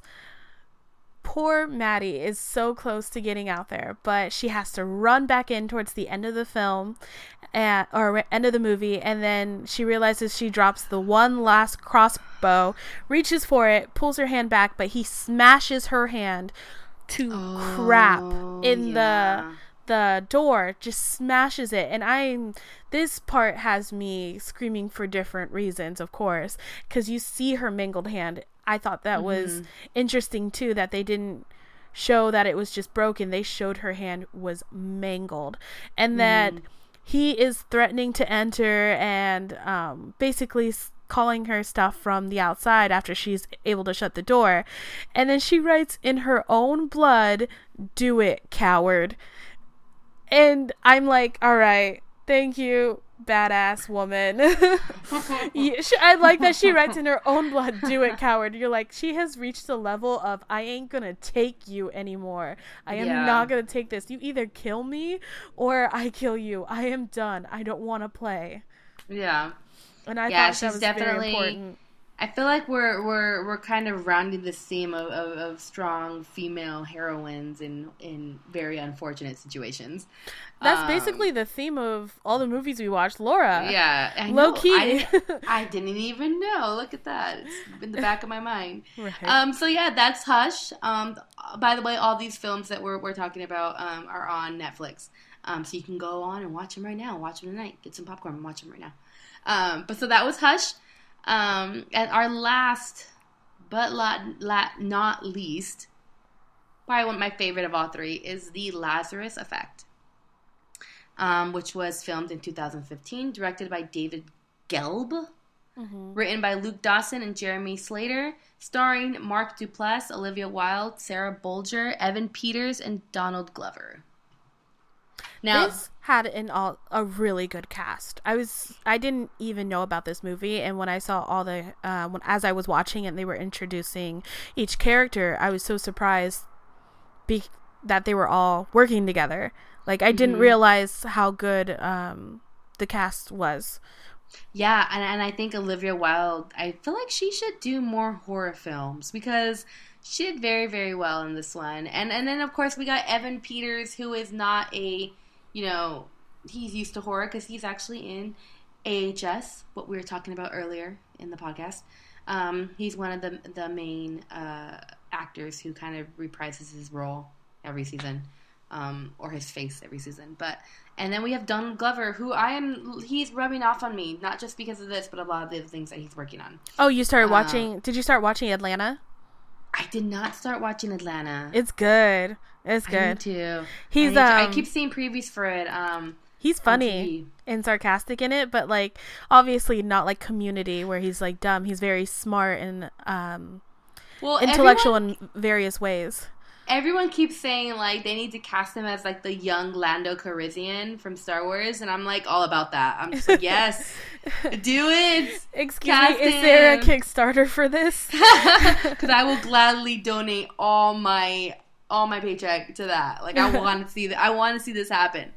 poor Maddie is so close to getting out there, but she has to run back in towards the end of the film, at, or end of the movie, and then she realizes she drops the one last crossbow, reaches for it, pulls her hand back, but he smashes her hand to crap Oh, in yeah. the the door just smashes it and i'm this part has me screaming for different reasons of course because you see her mangled hand i thought that was interesting too that they didn't show that it was just broken. They showed her hand was mangled. And that he is threatening to enter and um, basically calling her stuff from the outside after she's able to shut the door. And then she writes in her own blood do it coward. And I'm like, all right, thank you, badass woman. Yeah, she- I like that she writes in her own blood, do it, coward. You're like, she has reached the level of, I ain't gonna take you anymore. I am Yeah. not gonna take this. You either kill me or I kill you. I am done. I don't wanna play. Yeah. And I Yeah, thought that was definitely- very important. I feel like we're we're we're kind of rounding the theme of, of, of strong female heroines in in very unfortunate situations. That's Um, basically the theme of all the movies we watched, Laura. yeah, I Low know. key. I didn't, I didn't even know. Look at that. It's in the back of my mind. Right. Um, so yeah, that's Hush. Um, by the way, all these films that we're, we're talking about um, are on Netflix. Um, so you can go on and watch them right now. Watch them tonight. Get some popcorn and watch them right now. Um, but so that was Hush. Um, and our last, but la- la- not least, probably one of my favorite of all three is the Lazarus Effect, um, which was filmed in 2015, directed by David Gelb Mhm. written by Luke Dawson and Jeremy Slater, starring Mark Duplass, Olivia Wilde, Sarah Bolger, Evan Peters, and Donald Glover. Now, this had an all a really good cast. I was I didn't even know about this movie, and when I saw all the uh, when as I was watching it, and they were introducing each character, I was so surprised be- that they were all working together. Like I didn't Mhm. realize how good um, the cast was. yeah, and, and I think Olivia Wilde, I feel like she should do more horror films because she did very, very well in this one. And and then of course we got Evan Peters, who is not a, you know, he's used to horror because he's actually in AHS, what we were talking about earlier in the podcast. Um, he's one of the the main uh, actors who kind of reprises his role every season, um, or his face every season. But and then we have Donald Glover, who I am he's rubbing off on me, not just because of this, but a lot of the other things that he's working on. Oh, you started Uh, watching? Did you start watching Atlanta? I did not start watching Atlanta. It's good. It's I good. He's I, need to- I um, keep seeing previews for it. Um, he's funny and sarcastic in it, but like obviously not like Community where he's like dumb. He's very smart and um, well, intellectual everyone, in various ways. Everyone keeps saying like they need to cast him as like the young Lando Calrissian from Star Wars, and I'm like all about that. I'm just like, yes, do it. Excuse cast me, is him. there a Kickstarter for this? Because I will gladly donate all my all my paycheck to that. Like I want to see that. I want to see this happen.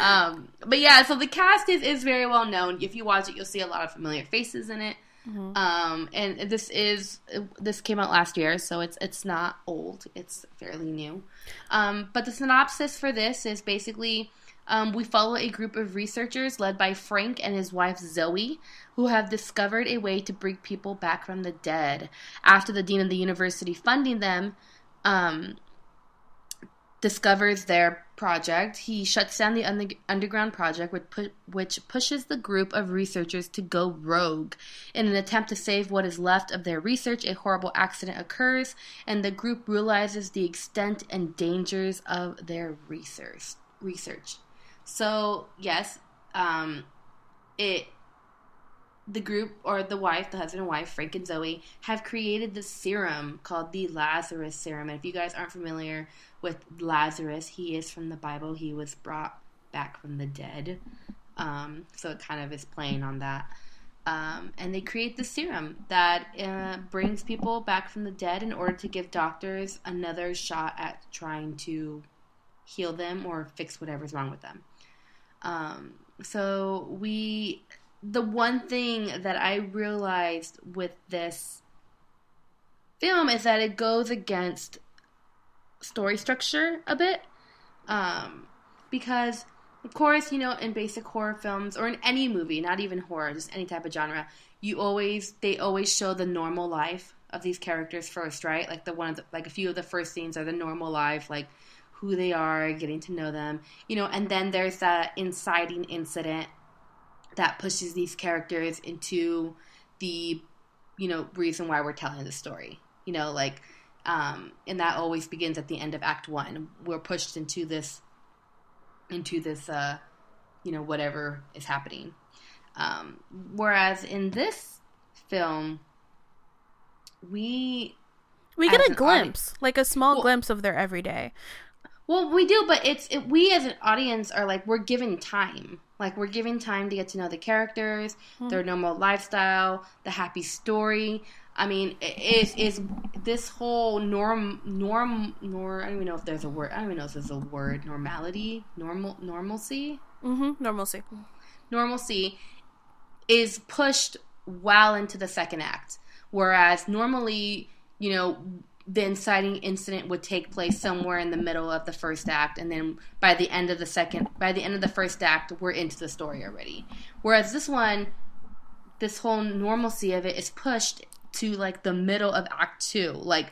Um, but yeah, so the cast is is very well known. If you watch it, you'll see a lot of familiar faces in it. Mm-hmm. Um, and this is this came out last year, so it's it's not old. It's fairly new. Um, but the synopsis for this is basically um, we follow a group of researchers led by Frank and his wife Zoe, who have discovered a way to bring people back from the dead. After the dean of the university funding them, um, discovers their project, he shuts down the under- underground project, which, pu- which pushes the group of researchers to go rogue. In an attempt to save what is left of their research, a horrible accident occurs, and the group realizes the extent and dangers of their research. Research. So yes, um, it the group or the wife, the husband and wife, Frank and Zoe, have created this serum called the Lazarus serum. And if you guys aren't familiar with Lazarus, he is from the Bible. He was brought back from the dead. Um, so it kind of is playing on that. Um, and they create the serum that uh, brings people back from the dead in order to give doctors another shot at trying to heal them or fix whatever's wrong with them. Um, so we the one thing that I realized with this film is that it goes against story structure a bit. Um, because, of course, you know, in basic horror films or in any movie, not even horror, just any type of genre, you always, they always show the normal life of these characters first, right? Like the one, of the, like a few of the first scenes are the normal life, like who they are, getting to know them, you know, and then there's that inciting incident that pushes these characters into the you know reason why we're telling the story you know like um, and that always begins at the end of act one we're pushed into this into this uh, you know whatever is happening um, whereas in this film we we get a glimpse audience, like a small well, glimpse of their everyday well we do but it's it, we as an audience are like we're given time like we're given time to get to know the characters, mm-hmm. their normal lifestyle, the happy story. I mean, is is this whole norm norm nor I don't even know if there's a word. I don't even know if there's a word. Normality, normal normalcy. Mm-hmm. Normalcy. Normalcy is pushed well into the second act, whereas normally, you know, the inciting incident would take place somewhere in the middle of the first act and then by the end of the second by the end of the first act we're into the story already whereas this one this whole normalcy of it is pushed to like the middle of act 2 like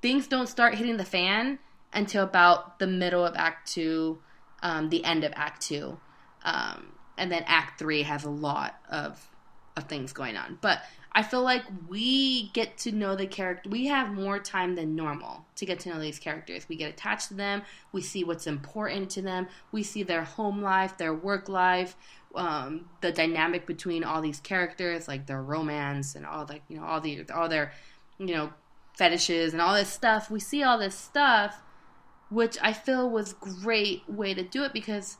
things don't start hitting the fan until about the middle of act 2 um, the end of act 2 um, and then act 3 has a lot of of things going on but I feel like we get to know the character. We have more time than normal to get to know these characters. We get attached to them. We see what's important to them. We see their home life, their work life, um, the dynamic between all these characters, like their romance and all the you know all the all their you know fetishes and all this stuff. We see all this stuff, which I feel was great way to do it because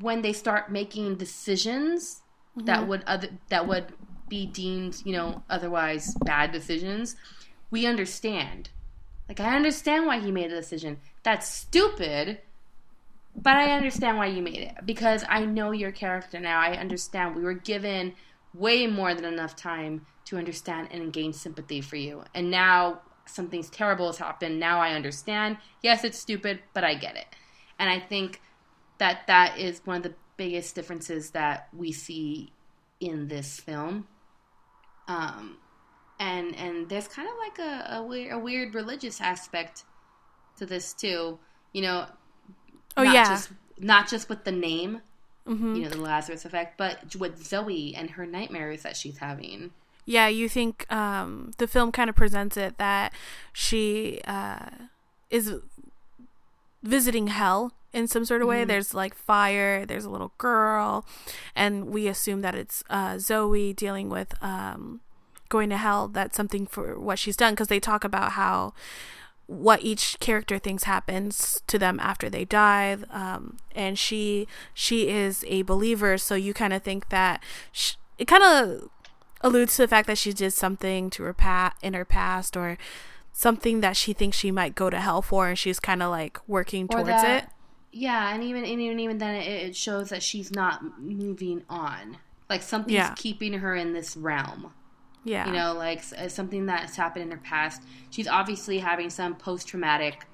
when they start making decisions mm-hmm. that would other that would be deemed, you know, otherwise bad decisions, we understand. Like, I understand why he made a decision. That's stupid, but I understand why you made it because I know your character now. I understand. We were given way more than enough time to understand and gain sympathy for you. And now something's terrible has happened. Now I understand. Yes, it's stupid, but I get it. And I think that that is one of the biggest differences that we see in this film um, and and there's kind of like a, a weird a weird religious aspect to this too. You know, oh yeah, just, not just with the name, mm-hmm. you know, the Lazarus effect, but with Zoe and her nightmares that she's having. Yeah, you think um, the film kind of presents it that she uh, is visiting hell in some sort of way. There's like fire, there's a little girl, and we assume that it's uh, Zoe dealing with um, going to hell. That's something for what she's done because they talk about how what each character thinks happens to them after they die um, and she she is a believer so you kind of think that she, it kind of alludes to the fact that she did something to her pat in her past or something that she thinks she might go to hell for and she's kind of like working Or towards that- it Yeah, and even and even even then, it, it shows that she's not moving on. Like something's Yeah. keeping her in this realm. Yeah You know, like uh, something that's happened in her past. She's obviously having some post traumatic,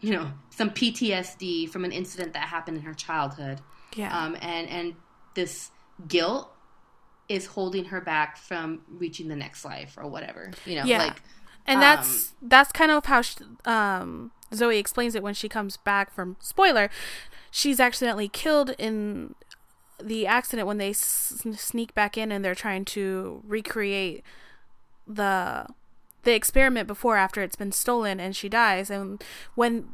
you know, some PTSD from an incident that happened in her childhood. yeah Um, and and this guilt is holding her back from reaching the next life or whatever. You know, Yeah. like and that's that's kind of how sh um, Zoe explains it when she comes back from spoiler. She's accidentally killed in the accident when they s- sneak back in and they're trying to recreate the the experiment before after it's been stolen and she dies. And when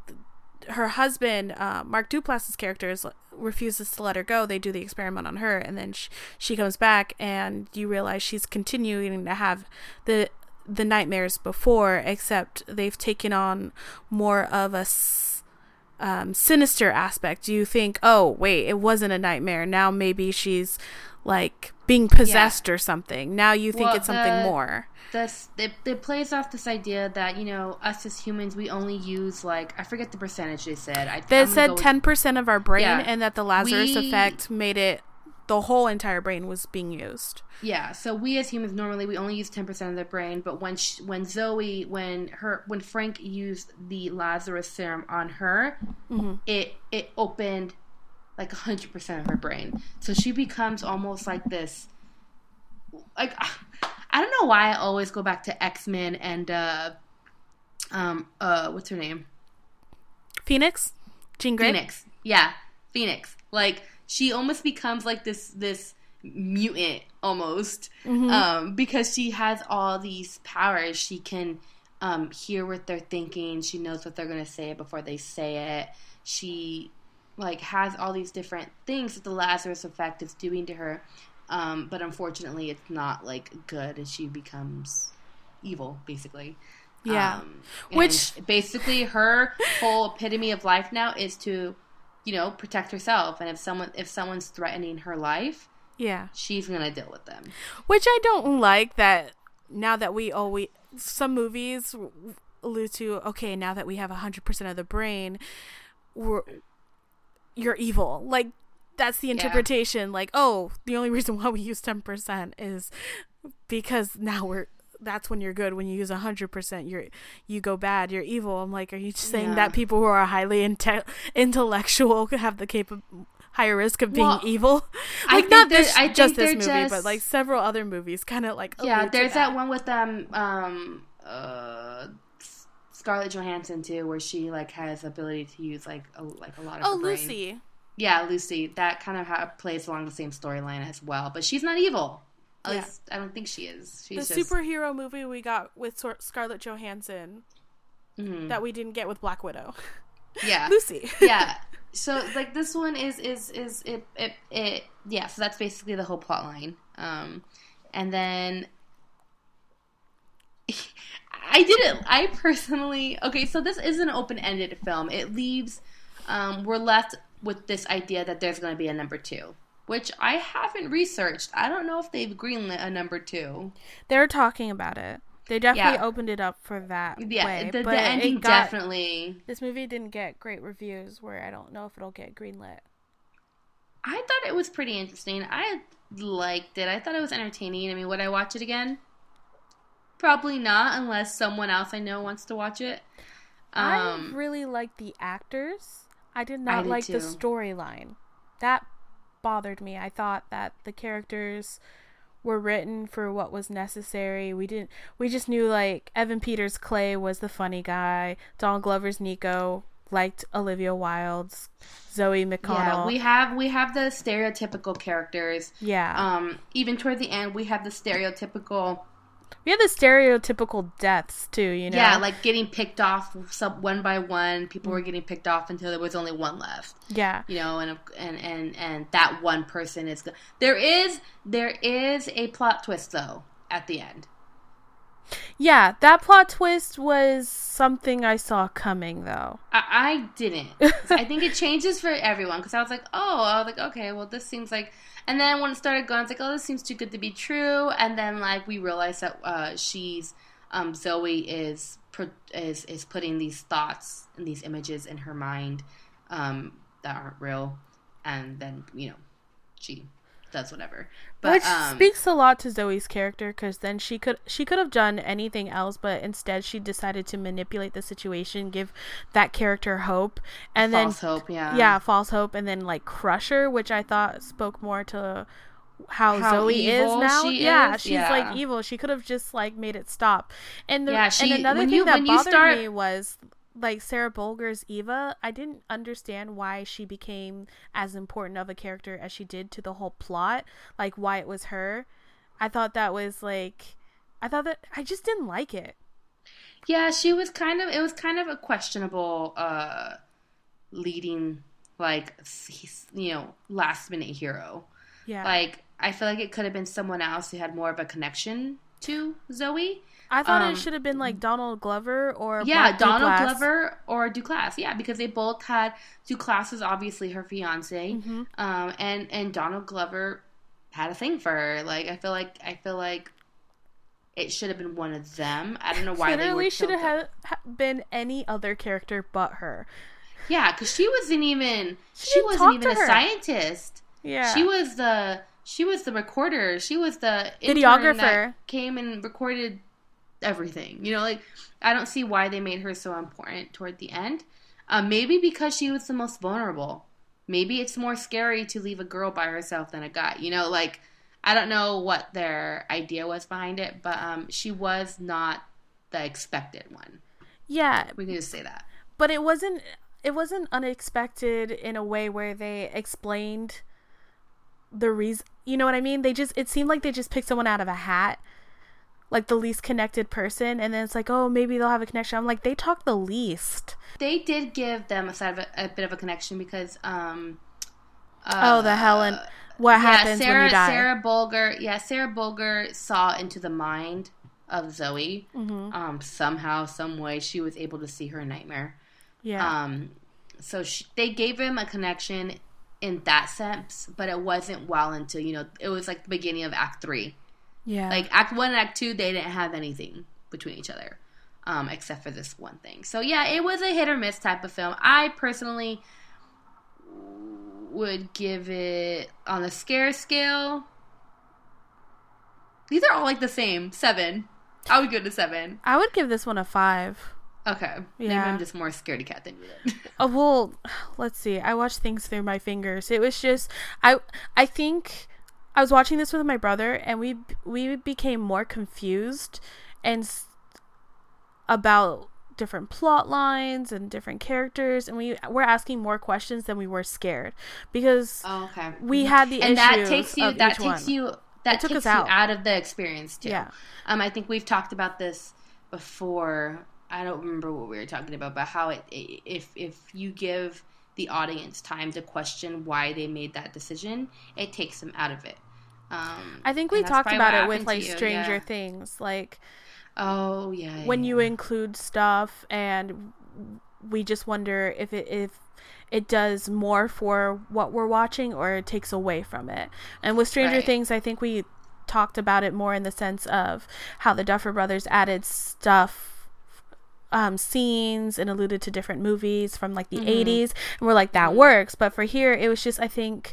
her husband uh, mark duplass's character is, refuses to let her go they do the experiment on her and then she, she comes back and you realize she's continuing to have the the nightmares before except they've taken on more of a s- um, sinister aspect. Do you think oh wait it wasn't a nightmare. Now maybe she's like being possessed or something. Now you think Well, it's something the- more. this it, it plays off this idea that you know us as humans we only use like I forget the percentage they said. I, They I'm said ten percent of our brain, Yeah. and that the Lazarus We- effect made it the whole entire brain was being used. Yeah, so we as humans normally we only use ten percent of the brain, but when sh when Zoe when her when Frank used the Lazarus serum on her, Mm-hmm. it it opened like hundred percent of her brain, so she becomes almost like this. Like I don't know why I always go back to X Men and uh, um uh what's her name Phoenix, Jean Grey. Phoenix. Yeah, Phoenix. Like she almost becomes like this this mutant almost um because she has all these powers. She can um hear what they're thinking. She knows what they're going to say before they say it. She like has all these different things that the Lazarus effect is doing to her. Um but unfortunately it's not like good and she becomes evil basically. Yeah. Um, Which- basically her whole epitome of life now is to, you know, protect herself. And if someone if someone's threatening her life, Yeah, she's gonna deal with them. which I don't like that. Now that we always some movies allude to okay, now that we have hundred percent of the brain, we're you're evil. Like that's the interpretation. Like oh, the only reason why we use ten percent is because now we're that's when you're good when you use 100% you're you go bad you're evil i'm like are you saying Yeah. that people who are highly inte- intellectual have the cap- higher risk of being Well, evil I like not this I just this movie but like several other movies kind of like yeah, there's that. one with um um uh Scarlett Johansson too, where she like has ability to use like a, like a lot of oh lucy Yeah, Lucy. That kind of ha- plays along the same storyline as well, but she's not evil. At Yeah. least I don't think she is. the just, superhero movie we got with Sor- scarlett johansson Mhm. that we didn't get with black widow yeah. lucy yeah. So like this one is is is it it, it yeah. So that's basically the whole plot line. Um, and then I didn't. I personally okay. So this is an open ended film. It leaves. Um, we're left with this idea that there's going to be a number two, which I haven't researched. I don't know if they've greenlit a number two. they're talking about it they definitely Yeah. opened it up for that Yeah, way, the, but the ending got- definitely. This movie didn't get great reviews where I don't know if it'll get greenlit. I thought it was pretty interesting. I liked it. I thought it was entertaining. I mean, would I watch it again? Probably not, unless someone else I know wants to watch it. I Um, really liked the actors. I did I not did like the storyline. That bothered me. I thought that the characters were written for what was necessary. We didn't we just knew like Evan Peters Clay was the funny guy, Don Glover's Nico, liked Olivia Wilde's Zoe McConnell. yeah, we have we have the stereotypical characters. yeah. Um, even toward the end, we have the stereotypical we had the stereotypical deaths too, you know. Yeah, like getting picked off some one by one. People were getting picked off until there was only one left. yeah. You know, and and and and that one person is. There is there is a plot twist though at the end. Yeah, that plot twist was something I saw coming though. I, I didn't. I think it changes for everyone because I was like, oh, I was like, okay, well, this seems like. And then when it started going, it's like, oh, this seems too good to be true. And then like we realized that uh, she's um, Zoe is is is putting these thoughts and these images in her mind um, that aren't real, and then you know she does whatever. But Which um, speaks a lot to Zoe's character because then she could she could have done anything else, but instead she decided to manipulate the situation, give that character hope, and then false then hope, yeah, yeah, false hope, and then like crush her, which I thought spoke more to how, How Zoe is now. she yeah, is, she's yeah. like evil. She could have just like made it stop. And the Yeah, she- and another thing you- that when you bothered start- me was like Sarah Bolger's Eva. I didn't understand why she became as important of a character as she did to the whole plot. Like why it was her. I thought that was like I thought that I just didn't like it. Yeah, she was kind of. It was kind of a questionable uh, leading, like you know, last minute hero. Yeah. Like I feel like it could have been someone else who had more of a connection to Zoe. I thought um, it should have been like Donald Glover or Yeah, Donald Duplass. Glover or Duplass. Yeah, because they both had Duplass is obviously her fiance, Mm-hmm. um, and and Donald Glover had a thing for her. Like I feel like I feel like it should have been one of them. I don't know why Literally they should have killed had, ha- been any other character but her. Yeah, because she wasn't even She she, wasn't even a her. scientist. Yeah. She was the she was the recorder. She was the Videographer. that came and recorded everything. You know, like I don't see why they made her so important toward the end. Uh, maybe because she was the most vulnerable. Maybe it's more scary to leave a girl by herself than a guy. You know, like I don't know what their idea was behind it, but um, she was not the expected one. yeah, We can just say that. but it wasn't it wasn't unexpected in a way where they explained the reason you know what i mean they just it seemed like they just picked someone out of a hat like the least connected person and then it's like oh maybe they'll have a connection i'm like they talk the least They did give them a side of a, a bit of a connection because um oh the helen what happens Sarah, when you die Sarah Bolger, yeah, Sarah Bolger saw into the mind of Zoe. Mm-hmm. Um, somehow, some way, she was able to see her nightmare. yeah Um, so she, they gave him a connection in that sense, but it wasn't well until you know it was like the beginning of Act Three. Yeah Like Act One and Act Two, they didn't have anything between each other, um, except for this one thing. So yeah, it was a hit or miss type of film. I personally would give it on the scare scale. These are all like the same seven. I would go to seven. i would give this one a five Okay, maybe Yeah. I'm just more scaredy cat than you. Oh well, let's see. I watched things through my fingers. It was just I I think I was watching this with my brother and we we became more confused and s- about different plot lines and different characters and we were asking more questions than we were scared because oh, okay. we had the and that takes you. That takes one. you. That took takes us you out. out of the experience too. Yeah. Um, I think we've talked about this before. I don't remember what we were talking about, but how it if if you give the audience time to question why they made that decision, it takes them out of it. Um, I think we talked about it with like you, Stranger yeah. Things like Oh yeah. when yeah. you include stuff and we just wonder if it if it does more for what we're watching or it takes away from it. And with Stranger Right. Things, I think we talked about it more in the sense of how the Duffer Brothers added stuff um scenes and alluded to different movies from like the 80s and we're like that works but for here it was just i think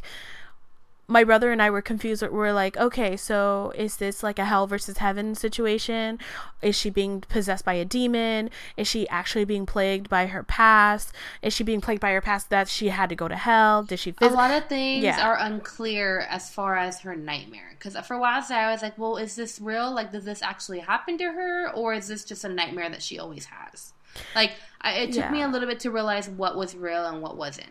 my brother and I were confused. We're like, okay, so is this like a hell versus heaven situation? Is she being possessed by a demon? Is she actually being plagued by her past? Is she being plagued by her past that she had to go to hell? Did she? a lot of things Yeah. are unclear as far as her nightmare. Because for a while I was like, well, is this real? Like, does this actually happen to her? Or is this just a nightmare that she always has? Like, I, it took me a little bit to realize what was real and what wasn't.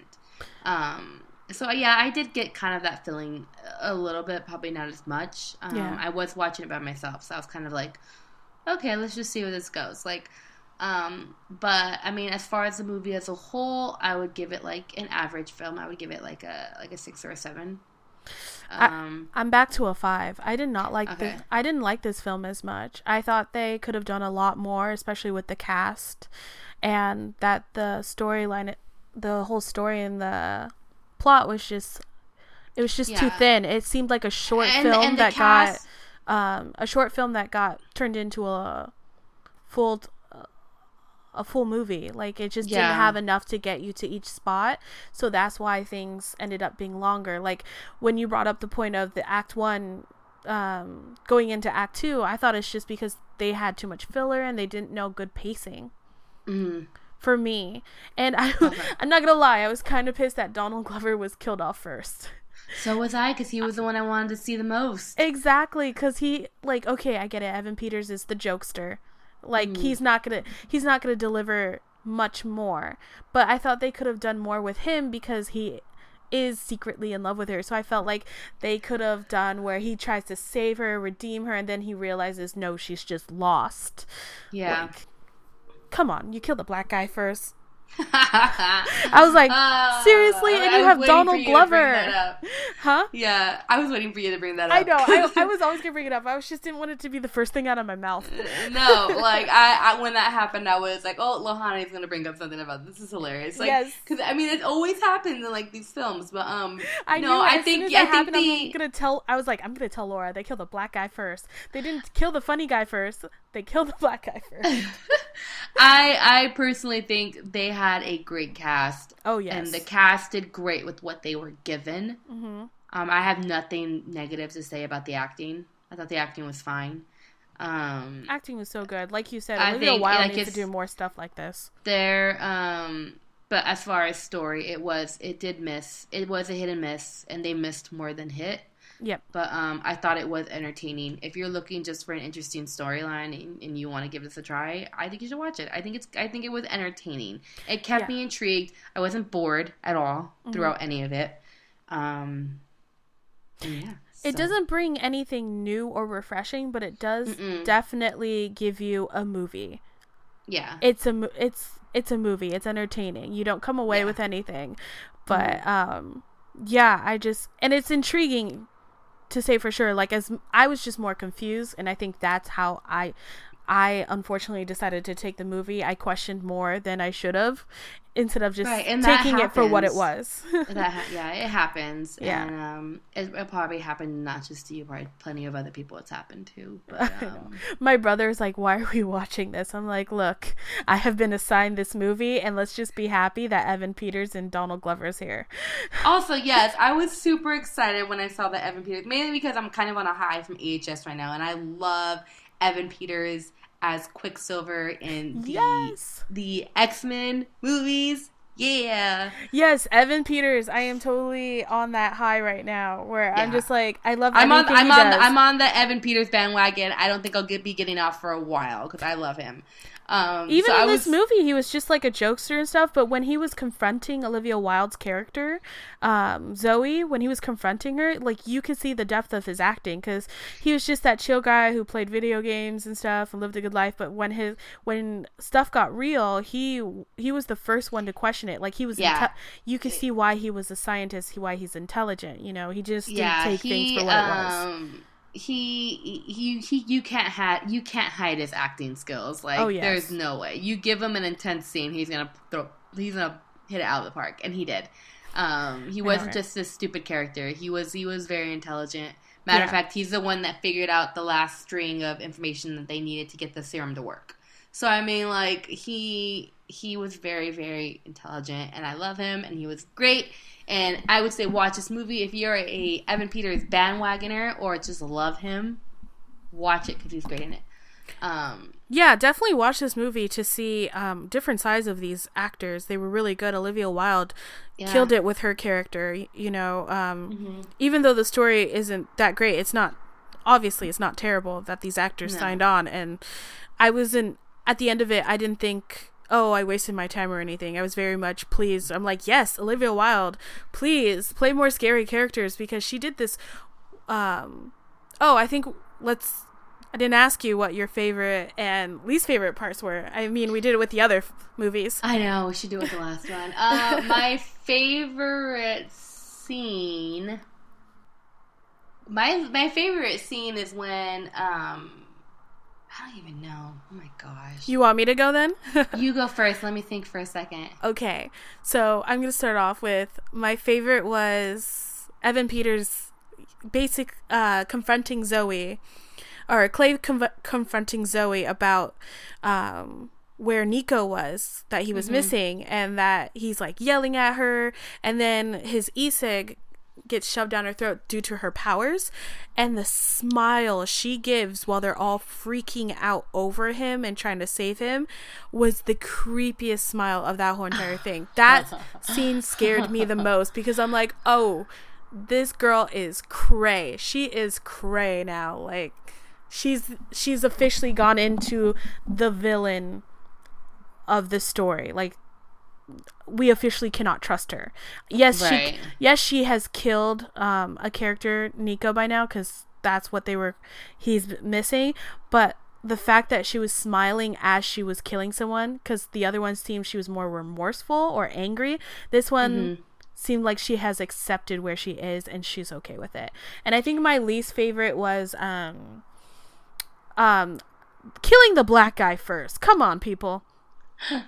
Um, so yeah, I did get kind of that feeling a little bit, probably not as much. Um, Yeah. I was watching it by myself, so I was kind of like, okay, let's just see where this goes. Like, um, but I mean, as far as the movie as a whole, I would give it like an average film. I would give it like a like a six or a seven. Um, I'm back to a five. I did not like Okay. this. I didn't like this film as much. I thought they could have done a lot more, especially with the cast, and that the storyline, the whole story and the plot was just, it was just too thin. It seemed like a short and, film and that cast, got, um, a short film that got turned into a full. A full movie, like it just Yeah. didn't have enough to get you to each spot, so that's why things ended up being longer. Like when you brought up the point of the act one um, going into act two, I thought it's just because they had too much filler and they didn't know good pacing mhm. For me. And I. I'm not gonna lie, I was kind of pissed that Donald Glover was killed off first. So was I, because he was the one I wanted to see the most. Exactly, because he like okay, I get it. Evan Peters is the jokester. Like Mm. he's not gonna he's not gonna deliver much more. But I thought they could have done more with him because he is secretly in love with her. So I felt like they could have done where he tries to save her, redeem her, and then he realizes no, she's just lost. Yeah. Like, come on, you killed the black guy first. I was like, seriously, and you have Donald Glover, huh? Yeah, I was waiting for you to bring that up. I know. I, I was always gonna bring it up. I was just didn't want it to be the first thing out of my mouth. no, like I, I when that happened, I was like, oh, Lohanne is gonna bring up something about this. This is hilarious. Like, Yes. because I mean, it always happens in like these films, but um, I no, I think as I that think happened, the I'm gonna tell. I was like, I'm gonna tell Laura they killed the black guy first. They didn't kill the funny guy first. They killed the black guy first. I I personally think they had a great cast, Oh yes. and the cast did great with what they were given. hmm Um, I have nothing negative to say about the acting. I thought the acting was fine. Um, Acting was so good. Like you said, I Olivia think, Wilde like, needs to do more stuff like this. there um but as far as story it was it did miss it was a hit and miss and they missed more than hit Yep. but um i thought it was entertaining if you're looking just for an interesting storyline and, and you want to give this a try i think you should watch it i think it's i think it was entertaining it kept Yeah. me intrigued i wasn't bored at all Mhm. throughout any of it um yeah It so- doesn't bring anything new or refreshing, but it does Mm-mm. definitely give you a movie. yeah It's a it's it's a movie. It's entertaining. You don't come away Yeah. Mm-hmm. with anything. But um yeah, I just and it's intriguing to say for sure like as I was just more confused and I think that's how I I unfortunately decided to take the movie. I questioned more than I should have instead of just Right, taking it for what it was. that ha- yeah, it happens. Yeah. and um, it, it probably happened not just to you, probably plenty of other people it's happened to. But, um, My brother's like, "Why are we watching this?" I'm like, "Look, I have been assigned this movie, and let's just be happy that Evan Peters and Donald Glover's here." also, yes, I was super excited when I saw that Evan Peters, mainly because I'm kind of on a high from AHS right now, and I love Evan Peters as Quicksilver in the Yes, the X Men movies. Yeah, yes, Evan Peters. I am totally on that high right now, where I'm just like, I love. I'm on. I'm on. does. I'm on the Evan Peters bandwagon. I don't think I'll get, be getting off for a while because I love him. Um, Even so in I this movie, he was just like a jokester and stuff. But when he was confronting Olivia Wilde's character, um, Zoe, when he was confronting her, like you could see the depth of his acting because he was just that chill guy who played video games and stuff and lived a good life. But when his when stuff got real, he he was the first one to question it. Like he was, Yeah. inte- you could see why he was a scientist, why he's intelligent. You know, he just didn't take he, things for what it was. He, he, he, you can't hide, you can't hide his acting skills. Like, Oh, yes. there's no way. You give him an intense scene, he's gonna throw, he's gonna hit it out of the park, and he did. Um, he wasn't right? just this stupid character. He was, he was very intelligent. Matter of fact, he's the one that figured out the last string of information that they needed to get the serum to work. So I mean, like he he was very very intelligent, and I love him, and he was great. And I would say watch this movie if you're a Evan Peters bandwagoner or just love him. Watch it because he's great in it. Um, Yeah, definitely watch this movie to see um, different sides of these actors. They were really good. Olivia Wilde yeah. killed it with her character. You know, um, Mhm. even though the story isn't that great, it's not obviously it's not terrible that these actors No. signed on. And I wasn't at the end of it. I didn't think oh, I wasted my time or anything. I was very much pleased. I'm like, yes, Olivia Wilde, please play more scary characters because she did this. Um, oh, I think let's. I didn't ask you what your favorite and least favorite parts were. I mean, we did it with the other f- movies. I know we should do it with the last one. Uh, my favorite scene. My my favorite scene is when um I don't even know. Oh my gosh. You want me to go then? you go first. Let me think for a second. Okay. So I'm going to start off with my favorite was Evan Peters' basic uh, confronting Zoe, or Clay confronting Zoe about um, where Nico was that he was mm-hmm. missing, and that he's like yelling at her, and then his e-cig gets shoved down her throat due to her powers and the smile she gives while they're all freaking out over him and trying to save him was the creepiest smile of that whole entire thing. That scene scared me the most because i'm like oh this girl is cray. She is cray now. Like she's she's officially gone into the villain of the story. Like we officially cannot trust her. Yes, right. she yes she has killed um, a character Nico by now because that's what they were he's missing. But the fact that she was smiling as she was killing someone because the other one seemed she was more remorseful or angry. This one. Mm-hmm. Seemed like she has accepted where she is and she's okay with it. And I think my least favorite was um um killing the black guy first. Come on, people.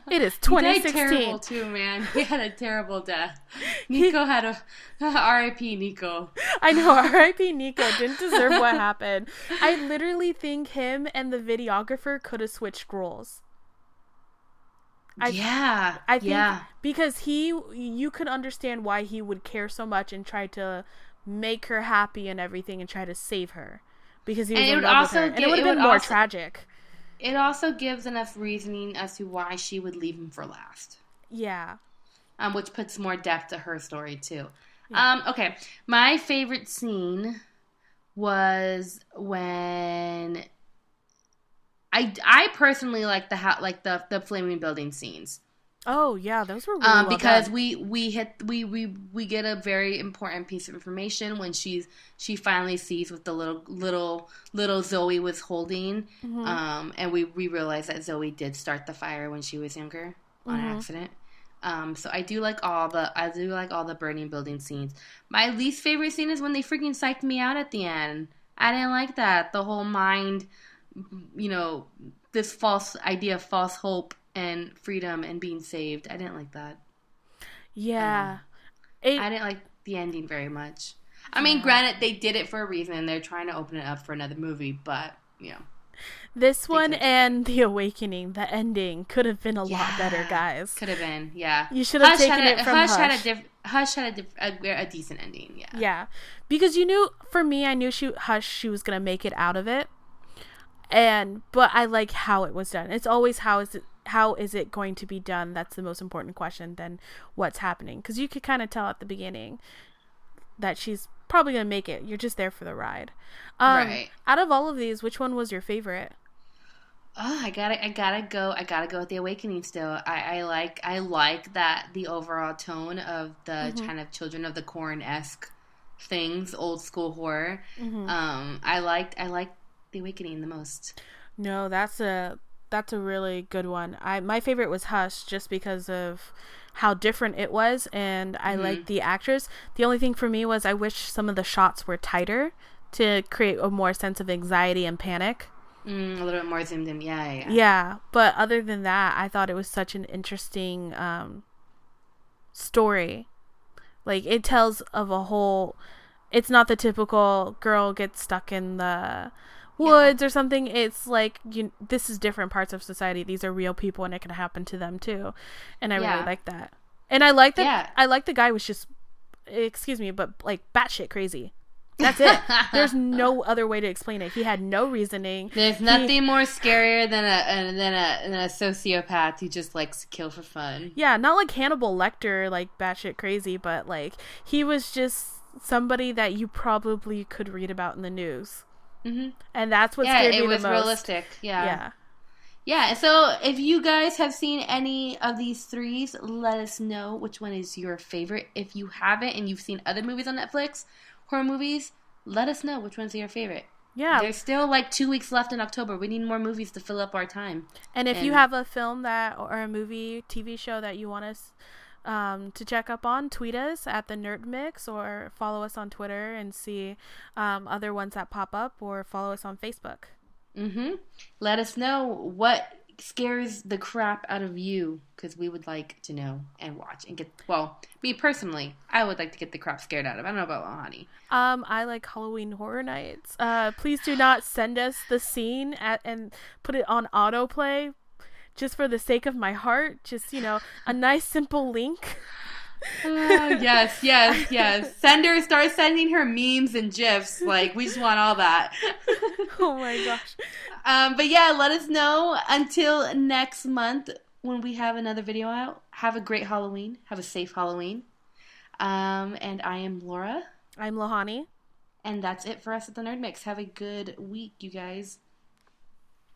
It is 2016. He died terrible too, man. He had a terrible death. Nico he, had a R.I.P. Nico. I know R.I.P. Nico didn't deserve what happened. I literally think him and the videographer could have switched roles. I, yeah, I think yeah. because he, you could understand why he would care so much and try to make her happy and everything and try to save her because he was and in love with her, get, and it would have been more also, tragic it also gives enough reasoning as to why she would leave him for last. Yeah. Um, which puts more depth to her story too. Yeah. Um, okay, my favorite scene was when I I personally like the ha- like the the flaming building scenes. Oh yeah, those were really um, well because done. we we hit we we we get a very important piece of information when she's she finally sees what the little little little Zoe was holding, mm-hmm. um, and we we realize that Zoe did start the fire when she was younger on mm-hmm. accident. Um, so I do like all the I do like all the burning building scenes. My least favorite scene is when they freaking psyched me out at the end. I didn't like that. The whole mind, you know, this false idea of false hope and freedom and being saved. I didn't like that. Yeah. Um, it, I didn't like the ending very much. I mean, granted, they did it for a reason. They're trying to open it up for another movie, but you know. This one and The Awakening, the ending could have been a yeah, lot better, guys. Could have been, yeah. You should have Hush taken a, it from Hush. Hush. Had a diff- Hush had a, diff- a, a, decent ending, yeah. Yeah, because you knew, for me, I knew she Hush she was gonna make it out of it, and but I like how it was done. It's always how is it how is it going to be done? That's the most important question than what's happening. Because you could kind of tell at the beginning that she's probably gonna make it. You're just there for the ride. Um, right. out of all of these which one was your favorite? Oh i gotta i gotta go i gotta go with the awakening still. I, I like i like that the overall tone of the mm-hmm. kind of children of the corn-esque things old school horror. Mm-hmm. um i liked i liked the awakening the most. No that's a that's a really good one. I my favorite was Hush just because of how different it was and I mm-hmm. like the actress. The only thing for me was I wish some of the shots were tighter to create a more sense of anxiety and panic. Mm, a little bit more zoomed in, yeah, yeah. Yeah, but other than that, I thought it was such an interesting um, story. Like it tells of a whole. It's not the typical girl gets stuck in the woods yeah. or something it's like you this is different parts of society these are real people and it can happen to them too and i yeah. really like that and i like that yeah. i like the guy was just excuse me but like batshit crazy that's it. There's no other way to explain it. He had no reasoning. There's nothing he, more scarier than a, than a than a sociopath who just likes to kill for fun. Yeah, not like Hannibal Lecter, like batshit crazy, but like he was just somebody that you probably could read about in the news. Mm-hmm. And that's what yeah, scared me the most. it was realistic. Yeah. Yeah. Yeah, so if you guys have seen any of these threes, let us know which one is your favorite. If you haven't and you've seen other movies on Netflix, horror movies, let us know which one's are your favorite. Yeah. There's still like two weeks left in October. We need more movies to fill up our time. And if you have a film that or a movie, TV show that you want us um, to check up on, tweet us at the Nerd Mix or follow us on Twitter and see um, other ones that pop up or follow us on Facebook. Mm-hmm. Let us know what scares the crap out of you because we would like to know and watch and get. Well, me personally, I would like to get the crap scared out of. I don't know about Lohanne. Um, I like Halloween Horror Nights. Uh, please do not send us the scene at, and put it on autoplay just for the sake of my heart. Just, you know, a nice simple link. Oh, yes, yes, yes. Send her, start sending her memes and gifs. Like we just want all that. oh my gosh. Um, but yeah, let us know until next month when we have another video out. Have a great Halloween. Have a safe Halloween. Um, and I am Laura, I'm Lohanne. and that's it for us at the Nerd Mix. Have a good week, you guys.